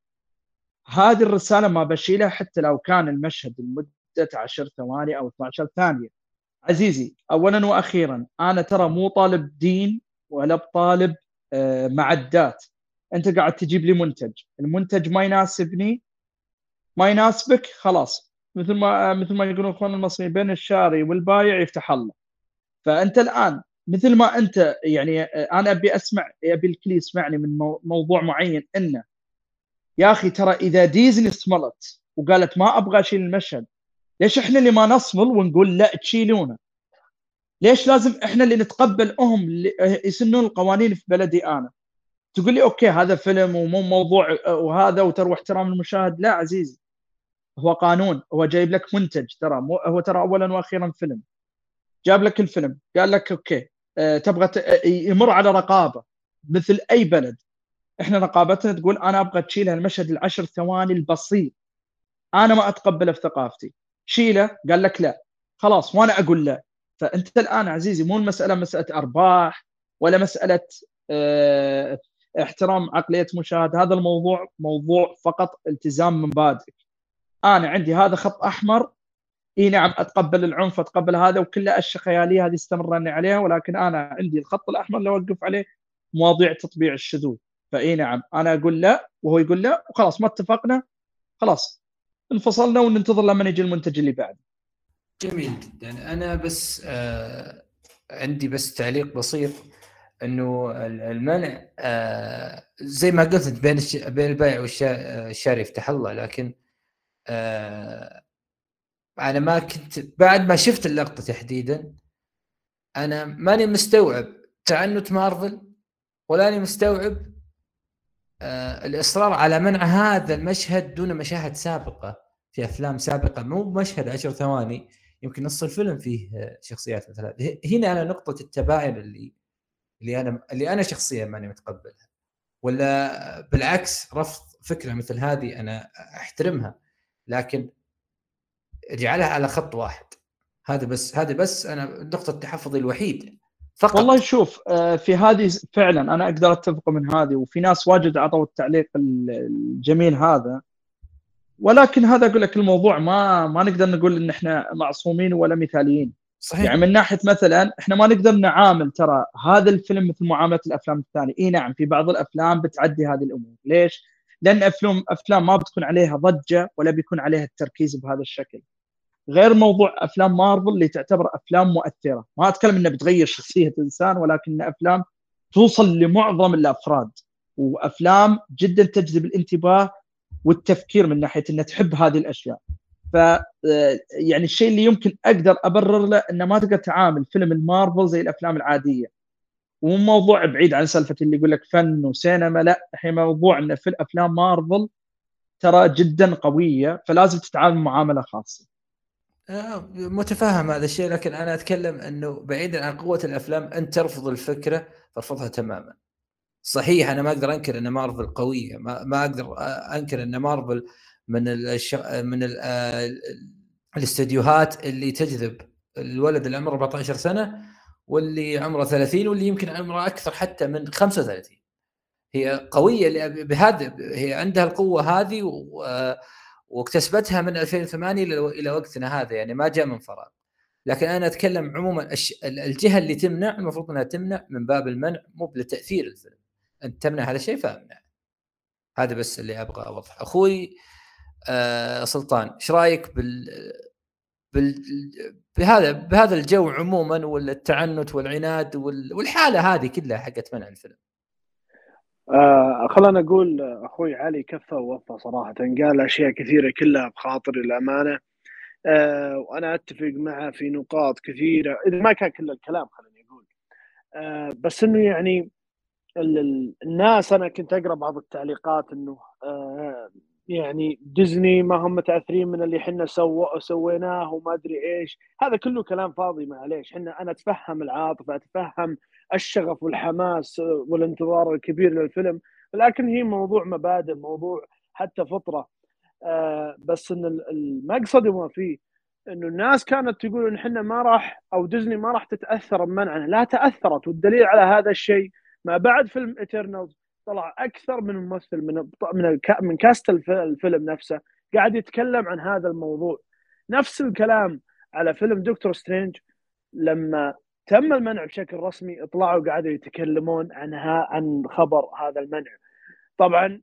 [SPEAKER 2] هذه الرسالة ما بشيلها حتى لو كان المشهد لمدة 10 ثواني أو 12 ثانية. عزيزي اولا وأخيرا أنا ترى مو طالب دين ولا بطالب آه، معدات. أنت قاعد تجيب لي منتج. المنتج ما يناسبني؟ ما يناسبك؟ خلاص. مثل ما مثل ما يقولون أخوان المصريين بين الشاري والبايع يفتح الله. فأنت الآن مثل ما أنت يعني أنا أبي أسمع أبي الكل يسمعني من موضوع معين إنه يا أخي ترى إذا ديزني اصتملت وقالت ما أبغى أشيل المشهد ليش إحنا اللي ما نصمل ونقول لا تشيلونه؟ ليش لازم إحنا اللي نتقبل هم اللي يسنون القوانين في بلدي أنا؟ تقول لي okay هذا فيلم ومو موضوع وهذا وتروح احترام المشاهد لا عزيزي هو قانون هو جايب لك منتج ترى مو هو ترى اولا وأخيرا فيلم. جاب لك الفيلم قال لك okay تبغى ت... آه، يمر على رقابة مثل أي بلد. إحنا رقابتنا تقول أنا أبغى تشيل المشهد العشر ثواني البسيط. أنا ما أتقبله في ثقافتي. شيله قال لك لا. خلاص وأنا أقول لا. فأنت الآن عزيزي مو المسألة مسألة أرباح ولا مسألة آه احترام عقلية مشاهد هذا الموضوع موضوع فقط التزام مبادئك أنا عندي هذا خط أحمر اي نعم أتقبل العنف أتقبل هذا وكلها أشياء خيالية هذه استمرني عليها ولكن أنا عندي الخط الأحمر اللي أوقف عليه مواضيع تطبيع الشذوذ. فاي نعم أنا أقول لا وهو يقول لا وخلاص ما اتفقنا خلاص انفصلنا وننتظر لما يجي المنتج اللي بعده
[SPEAKER 1] جميل جدا. أنا بس آه عندي بس تعليق بسيط إنه المنع آه زي ما قلت بين بين البائع والشاري يفتح الله لكن آه أنا ما كنت بعد ما شفت اللقطة تحديدا أنا ماني مستوعب تعنت مارفل ولا مستوعب آه الإصرار على منع هذا المشهد دون مشاهد سابقة في أفلام سابقة. مو مشهد عشر ثواني يمكن نص الفيلم فيه شخصيات مثل هذه هنا أنا نقطة التباين اللي اللي أنا اللي أنا شخصيا ماني متقبلها. ولا بالعكس رفض فكرة مثل هذه أنا أحترمها. لكن اجعلها على خط واحد. هذا بس هذا بس أنا نقطة تحفظي الوحيد
[SPEAKER 2] فقط. والله شوف آه، في هذه فعلا أنا أقدر أتفق من هذه وفي ناس واجد عطوا التعليق الجميل هذا. ولكن هذا أقول لك الموضوع ما ما نقدر نقول إن إحنا معصومين ولا مثاليين. صحيح. يعني من ناحية مثلا إحنا ما نقدر نعامل ترى هذا الفيلم مثل معاملة الأفلام الثانية. إي نعم في بعض الأفلام بتعدي هذه الأمور. ليش؟ لأن افلام أفلام ما بتكون عليها ضجة ولا بيكون عليها التركيز بهذا الشكل. غير موضوع أفلام مارفل اللي تعتبر أفلام مؤثرة. ما أتكلم إنها بتغير شخصية إنسان ولكن أفلام توصل لمعظم الأفراد. وأفلام جدا تجذب الانتباه والتفكير من ناحية إنها تحب هذه الأشياء. ف يعني الشيء اللي يمكن أقدر أبرر له إنه ما تقدر تعامل فيلم المارفل زي الأفلام العادية. ومو موضوع بعيد عن سالفة اللي يقول لك فن وسينما لا الحين موضوع ان في افلام مارفل ترى جدا قوية فلازم تتعامل معاملة خاصة.
[SPEAKER 1] آه، متفهم هذا الشيء لكن أنا أتكلم إنه بعيدا عن قوة الأفلام انت ترفض الفكرة ترفضها تماما. صحيح أنا ما أقدر أنكر إن مارفل قوية ما, ما أقدر أنكر إن مارفل من الش... من ال... الاستديوهات اللي تجذب الولد اللي عمره 14 سنة واللي عمره 30 واللي يمكن عمره أكثر حتى من 35 هي قوية بهذا هي عندها القوة هذه و... واكتسبتها من 2008 إلى وقتنا هذا يعني ما جاء من فراغ. لكن أنا أتكلم عموما الجهة اللي تمنع المفروض إنها تمنع من باب المنع مو لتاثير الفيلم. أنت تمنع هذا الشيء فأمنع. هذا بس اللي أبغى اوضح أخوي آه سلطان إيش رأيك بال بهذا بهذا الجو عموما والتعنت والعناد والحالة هذه كلها حقت منع الفيلم؟
[SPEAKER 3] آه خلنا أقول أخوي علي كفى ووفى صراحة. قال أشياء كثيرة كلها بخاطر الامانه آه وأنا أتفق معه في نقاط كثيرة. إذا ما كان كل الكلام خليني أقول. آه بس إنه يعني الناس أنا كنت أقرأ بعض التعليقات إنه آه يعني ديزني ما هم متأثرين من اللي إحنا سو سويناه وما أدري إيش. هذا كله كلام فاضي معليش. إحنا أنا أتفهم العاطفة أتفهم الشغف والحماس والانتظار الكبير للفيلم لكن هي موضوع مبادئ موضوع حتى فطرة. آه بس إن المقصد وما فيه إنه الناس كانت تقول إن إحنا ما راح أو ديزني ما راح تتأثر بمنعنا لا تأثرت والدليل على هذا الشيء ما بعد فيلم ايترنالز طلع أكثر من ممثل من من من cast الفيلم نفسه قاعد يتكلم عن هذا الموضوع. نفس الكلام على فيلم دكتور سترينج لما تم المنع بشكل رسمي طلعوا قاعدوا يتكلمون عنها عن خبر هذا المنع. طبعا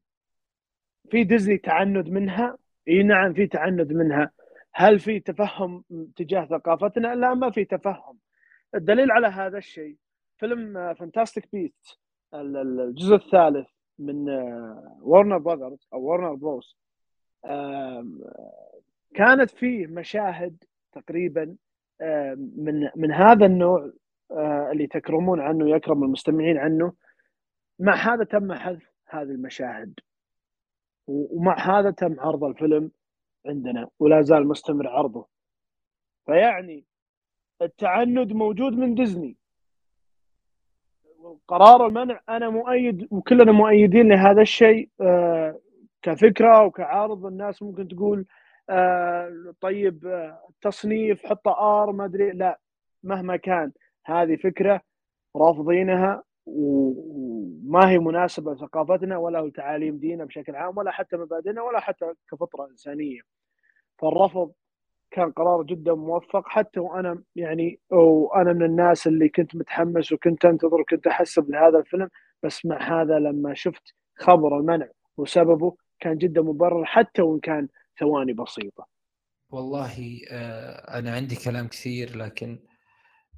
[SPEAKER 3] في ديزني تعنت منها. إي نعم في تعنت منها. هل في تفهم تجاه ثقافتنا؟ لا ما في تفهم. الدليل على هذا الشيء فيلم فانتاستيك بيست الجزء الثالث من ورنر براذرز أو ورنر بروس كانت فيه مشاهد تقريبا من من هذا النوع آه، اللي تكرمون عنه يكرم المستمعين عنه مع هذا تم حذف هذه المشاهد. ومع هذا تم عرض الفيلم عندنا ولا زال مستمر عرضه. فيعني التعند موجود من ديزني. قرار المنع أنا مؤيد وكلنا مؤيدين لهذا الشيء آه، كفكرة وكعارض الناس ممكن تقول آه، طيب آه، تصنيف حطه آر ما أدري لا مهما كان. هذه فكرة رافضينها وما هي مناسبة لثقافتنا ولا لتعاليم ديننا بشكل عام ولا حتى مبادئنا ولا حتى كفطرة إنسانية. فالرفض كان قرار جدا موفق حتى وأنا يعني وأنا من الناس اللي كنت متحمس وكنت أنتظر وكنت أحسب لهذا الفيلم بس مع هذا لما شفت خبر المنع وسببه كان جدا مبرر حتى وإن كان ثواني بسيطة.
[SPEAKER 1] والله آه، أنا عندي كلام كثير لكن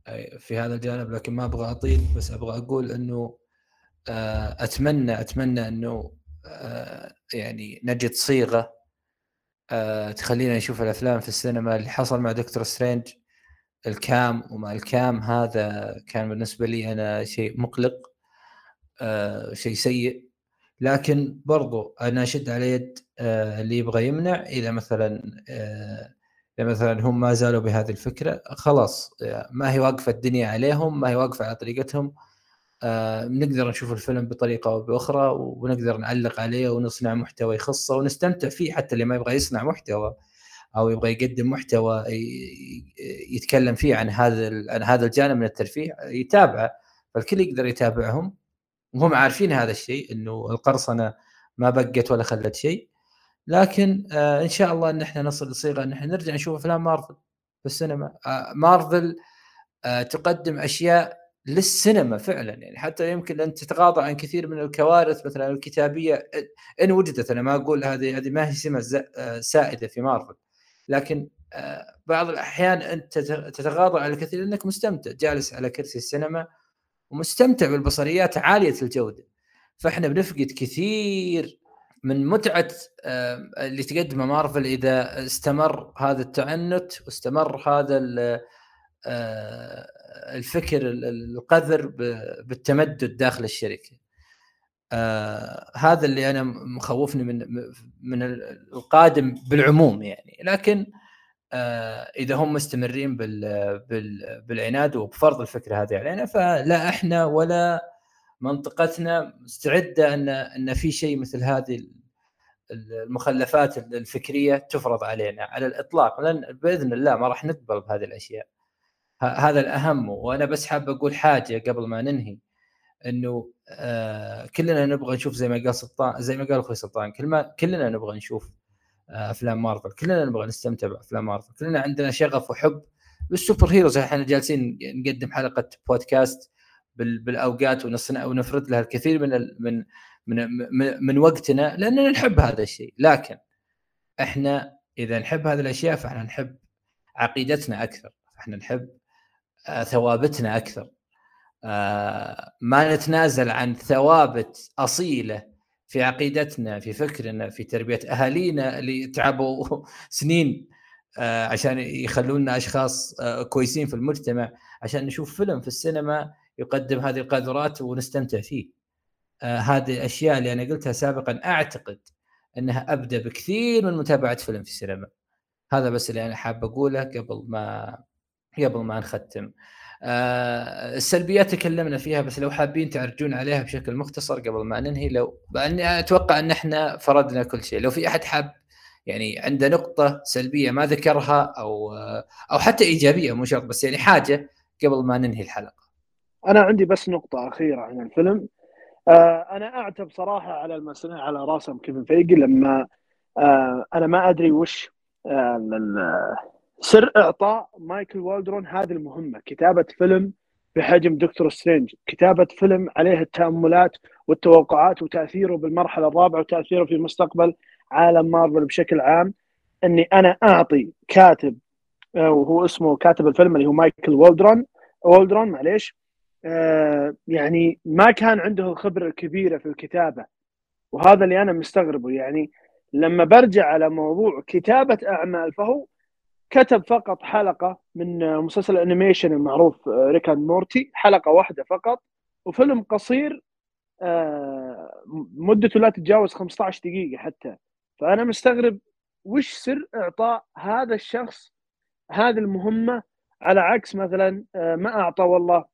[SPEAKER 1] آه، في هذا الجانب لكن ما أبغى أطيل بس أبغى أقول إنه آه، أتمنى أتمنى إنه يعني نجد صيغة تخلينا نشوف الأفلام في السينما اللي حصل مع دكتور سترينج الكام وما الكام هذا كان بالنسبة لي أنا شيء مقلق شيء سيء لكن برضو أنا أشد على يد آه، اللي يبغى يمنع إذا مثلا آه، إذا مثلا هم ما زالوا بهذه الفكرة خلاص آه، ما هي واقفة الدنيا عليهم ما هي واقفة على طريقتهم نقدر نشوف الفيلم بطريقة أو بأخرى ونقدر نعلق عليه ونصنع محتوى يخصه ونستمتع فيه حتى اللي ما يبغى يصنع محتوى أو يبغى يقدم محتوى يتكلم فيه عن هذا عن هذا الجانب من الترفيه يتابعه فالكل يقدر يتابعهم. وهم عارفين هذا الشيء إنه القرصنة ما بقت ولا خلت شيء. لكن آه إن شاء الله إن إحنا نصل لصيغه إن إحنا نرجع نشوف أفلام مارفل في السينما. آه مارفل آه تقدم أشياء للسينما فعلا. يعني حتى يمكن أن تتغاضى عن كثير من الكوارث مثلا الكتابية إن وجدت أنا ما أقول هذه هذه ما هي سمة آه، سائدة في مارفل. لكن آه، بعض الأحيان أنت تتغاضى عن الكثير لأنك مستمتع جالس على كرسي السينما. ومستمتع بالبصريات عالية الجودة فإحنا بنفقد كثير من متعة اللي تقدمه مارفل إذا استمر هذا التعنت واستمر هذا آه، الفكر القذر بالتمدد داخل الشركة. آه هذا اللي أنا مخوفني من من القادم بالعموم يعني لكن آه إذا هم مستمرين بال بال بالعناد وبفرض الفكرة هذه علينا فلا إحنا ولا منطقتنا مستعدة أن أن في شيء مثل هذه المخلفات الفكرية تفرض علينا على الإطلاق. لأن بإذن الله ما راح نقبل بهذه الأشياء. هذا الأهم. وأنا بس حاب أقول حاجة قبل ما ننهي إنه آه كلنا نبغى نشوف زي ما قال سلطان زي ما قال أخوي سلطان كل ما كلنا نبغى نشوف آه أفلام مارفل. كلنا نبغى نستمتع بأفلام مارفل. كلنا عندنا شغف وحب بالسوبر هيروز. إحنا جالسين نقدم حلقة بودكاست بالأوقات ونصنع ونفرد لها الكثير من من من من وقتنا لأننا نحب هذا الشيء. لكن إحنا إذا نحب هذه الأشياء فإحنا نحب عقيدتنا أكثر. إحنا نحب آه، ثوابتنا أكثر. آه، ما نتنازل عن ثوابت أصيلة في عقيدتنا في فكرنا في تربية أهالينا اللي تعبوا سنين آه، عشان يخلونا أشخاص كويسين في المجتمع عشان نشوف فيلم في السينما يقدم هذه القاذورات ونستمتع فيه. هذه الاشياء اللي أنا قلتها سابقا أعتقد إنها ابدا بكثير من متابعة فيلم في السينما. هذا بس اللي أنا حاب أقوله قبل ما قبل ما نختم. آه السلبيات تكلمنا فيها بس لو حابين تعرجون عليها بشكل مختصر قبل ما ننهي لو لاني أتوقع أن إحنا فردنا كل شيء لو في أحد حاب يعني عنده نقطة سلبية ما ذكرها أو أو حتى إيجابية مو شرط بس يعني حاجة قبل ما ننهي الحلقة.
[SPEAKER 3] أنا عندي بس نقطة أخيرة عن الفيلم آه أنا أعتب صراحة على المسألة على راسم كيفن فيجي لما آه أنا ما أدري وش آه سر إعطاء مايكل والدرون هذه المهمة كتابة فيلم بحجم دكتور سترينج. كتابة فيلم عليه التأملات والتوقعات وتأثيره بالمرحلة الرابعة وتأثيره في مستقبل عالم مارفل بشكل عام. إني أنا أعطي كاتب آه، وهو اسمه كاتب الفيلم اللي هو مايكل والدرون. والدرون معليش. آه، يعني ما كان عنده الخبرة الكبيرة في الكتابة وهذا اللي أنا مستغربه. يعني لما برجع على موضوع كتابة أعمال فهو كتب فقط حلقة من مسلسل ال animation المعروف Rick and Morty حلقة واحدة فقط. وفيلم قصير آه، مدته لا تتجاوز 15 دقيقة حتى. فأنا مستغرب وش سر إعطاء هذا الشخص هذه المهمة على عكس مثلا آه، ما أعطى والله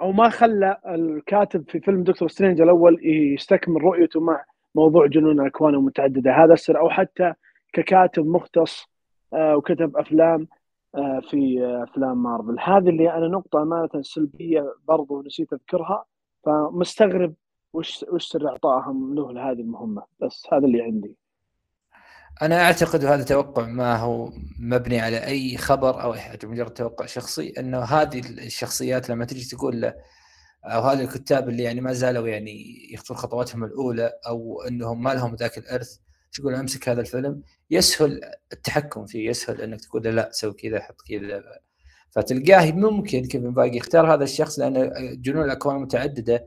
[SPEAKER 3] أو ما خلى الكاتب في فيلم دكتور سترينج الأول يستكمل رؤيته مع موضوع جنون الاكوان المتعدده هذا السر. أو حتى ككاتب مختص وكتب أفلام آه، في أفلام مارفل. هذه اللي أنا نقطة أمانة سلبية برضو نسيت أذكرها. فمستغرب وش وش سر إعطائهم له لهذه المهمة. بس هذا اللي عندي.
[SPEAKER 1] أنا أعتقد هذا توقع ما هو مبني على أي خبر أو حاجة مجرد توقع شخصي إنه هذه الشخصيات لما تجي تقول له أو هذه الكتاب اللي يعني ما زالوا يعني يخطون خطواتهم الأولى أو إنهم ما لهم ذاك الإرث تقول أمسك هذا الفيلم يسهل التحكم فيه يسهل إنك تقول لا سوي كذا حط كذا. فتلقاه ممكن كيفن باقي يختار هذا الشخص لأن جنون الأكوان المتعدده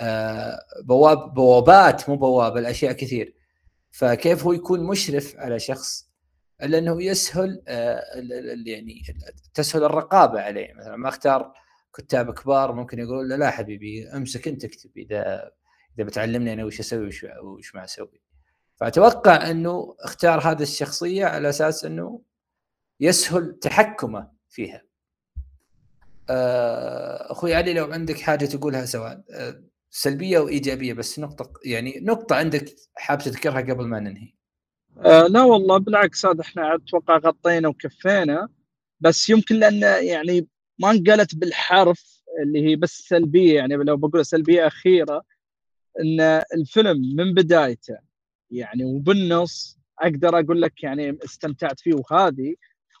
[SPEAKER 1] آه، بواب بوابات مو بواب الأشياء كثير. فكيف هو يكون مشرف على شخص؟ لأنه يسهل آه، يعني تسهل الرقابة عليه. مثلا ما اختار كتاب كبار ممكن يقولون لا لا حبيبي أمسك أنت اكتب إذا إذا بتعلمني أنا وش أسوي وش ما أسوي. فأتوقع أنه اختار هذه الشخصية على أساس أنه يسهل تحكمه فيها. آه، أخوي علي لو عندك حاجة تقولها سواء آه، سلبية أو إيجابية بس نقطة يعني نقطة عندك حاب تذكرها قبل ما ننهي.
[SPEAKER 2] أه لا والله بالعكس هذا إحنا أتوقع غطينا وكفينا. بس يمكن لأن يعني ما انقلت بالحرف اللي هي بس سلبية يعني لو بقول سلبية أخيرة إن الفيلم من بدايته يعني وبالنص أقدر أقول لك يعني استمتعت فيه وهذه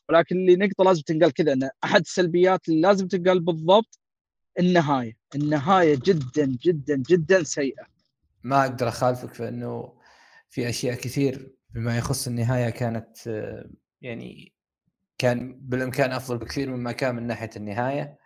[SPEAKER 2] ولكن اللي نقطة لازم تنقال كذا إن أحد السلبيات اللي لازم تنقال بالضبط النهاية، النهاية جدا جدا جدا سيئة.
[SPEAKER 1] ما أقدر أخالفك في إنه في أشياء كثير بما يخص النهاية كانت يعني كان بالإمكان أفضل بكثير مما كان من ناحية النهاية.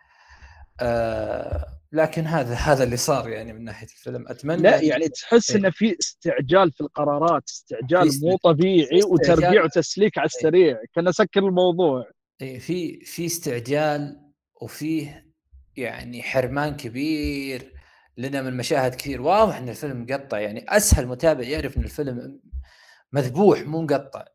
[SPEAKER 1] لكن هذا هذا اللي صار يعني من ناحية الفيلم. أتمنى
[SPEAKER 2] لا يعني تحس إنه في استعجال في القرارات استعجال مو طبيعي وتربيع وتسليك على السريع. كنا سكر الموضوع.
[SPEAKER 1] اي في في استعجال وفيه يعني حرمان كبير لنا من مشاهد كثير. واضح إن الفيلم مقطع. يعني أسهل متابع يعرف إن الفيلم مذبوح مو مقطع.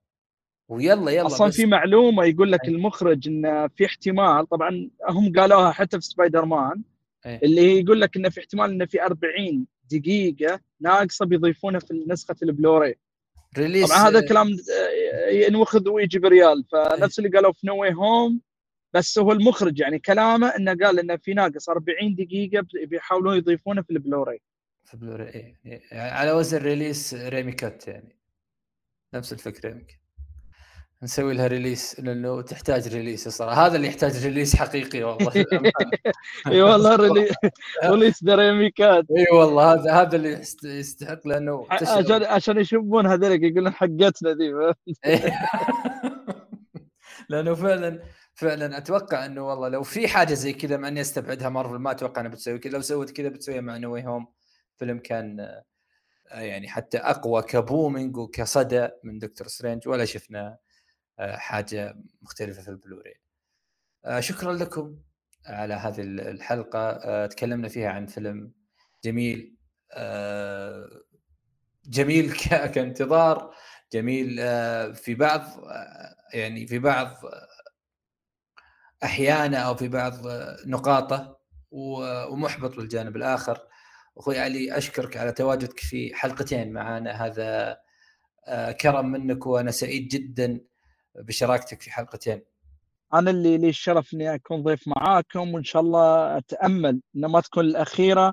[SPEAKER 1] ويلا يلا
[SPEAKER 2] أصلا في معلومة يقول لك المخرج انه في احتمال طبعا هم قالوها حتى في سبايدر مان أيه. اللي يقول لك إنه في احتمال إنه في 40 دقيقة ناقصة بيضيفونها في نسخة البلوراي release طبعا هذا الكلام ينوخذ ويجي بريال فنفس اللي قالوا في No Way Home بس هو المخرج يعني كلامه إنه قال إنه في ناقص 40 دقيقة بيحاولون يضيفونه في البلوراي
[SPEAKER 1] في البلوراي إيه. إيه. على وزن release Raimi cut يعني نفس الفكرة يمكن نسوي لها release لأنه تحتاج release الصراحة. هذا اللي يحتاج release حقيقي والله.
[SPEAKER 2] إي والله release the Raimi
[SPEAKER 1] cut إي والله هذا هذا اللي يستحق لأنه
[SPEAKER 2] عشان عشان يشوفون هذول يقولون حقتنا ذي
[SPEAKER 1] لأنه فعلا فعلا أتوقع إنه والله لو في حاجة زي كذا مع إني أستبعدها مارفل ما أتوقع إنها بتسوي كذا. لو سوت كذا بتسويها مع No Way Home فيلم كان آه، يعني حتى أقوى ك booming وكصدى من دكتور سترينج ولا شفنا حاجة مختلفة في البلوري آه، شكرا لكم على هذه الحلقة. تكلمنا فيها عن فيلم جميل. جميل كانتظار. جميل في بعض يعني في بعض أحيانا أو في بعض نقاطه ومحبط للجانب الآخر. أخوي علي أشكرك على تواجدك في حلقتين معنا هذا آه، كرم منك وأنا سعيد جدا. بشراكتك في حلقتين.
[SPEAKER 2] أنا اللي لي الشرف إني أكون ضيف معاكم وإن شاء الله أتأمل انها ما تكون الأخيرة.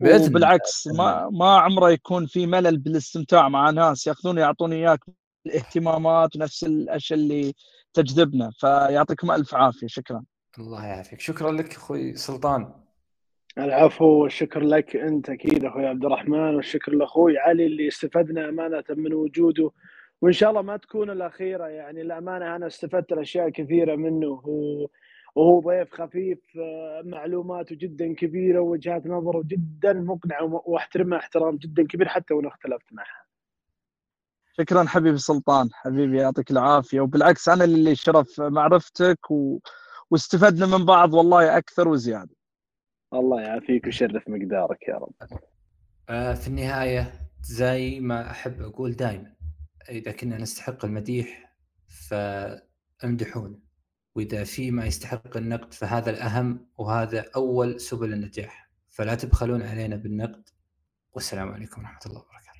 [SPEAKER 2] بإذن وبالعكس ما ما عمره يكون في ملل بالاستمتاع مع ناس يأخذون يعطوني إياك الاهتمامات ونفس الأشياء اللي تجذبنا. فيعطيكم ألف عافية. شكرا.
[SPEAKER 1] الله يعافيك. شكرا لك أخوي سلطان.
[SPEAKER 3] العفو والشكر لك أنت أكيد أخوي عبد الرحمن والشكر لأخوي علي اللي استفدنا أمانة من وجوده وإن شاء الله ما تكون الأخيرة يعني الامانه أنا استفدت الأشياء كثيرة منه وهو وهو ضيف خفيف معلوماته جدا كبيرة ووجهات نظره جدا مقنعة واحترمها احترام جدا كبير حتى وأنا اختلفت معها.
[SPEAKER 2] شكرا حبيبي سلطان حبيبي يعطيك العافية وبالعكس أنا اللي شرف معرفتك و... واستفدنا من بعض والله أكثر وزيادة.
[SPEAKER 3] الله يعافيك ويشرف مقدارك يا رب
[SPEAKER 1] آه في النهاية زي ما أحب أقول دائما إذا كنا نستحق المديح فامدحونا وإذا في ما يستحق النقد فهذا الأهم وهذا أول سبل النجاح. فلا تبخلون علينا بالنقد. والسلام عليكم ورحمة الله وبركاته.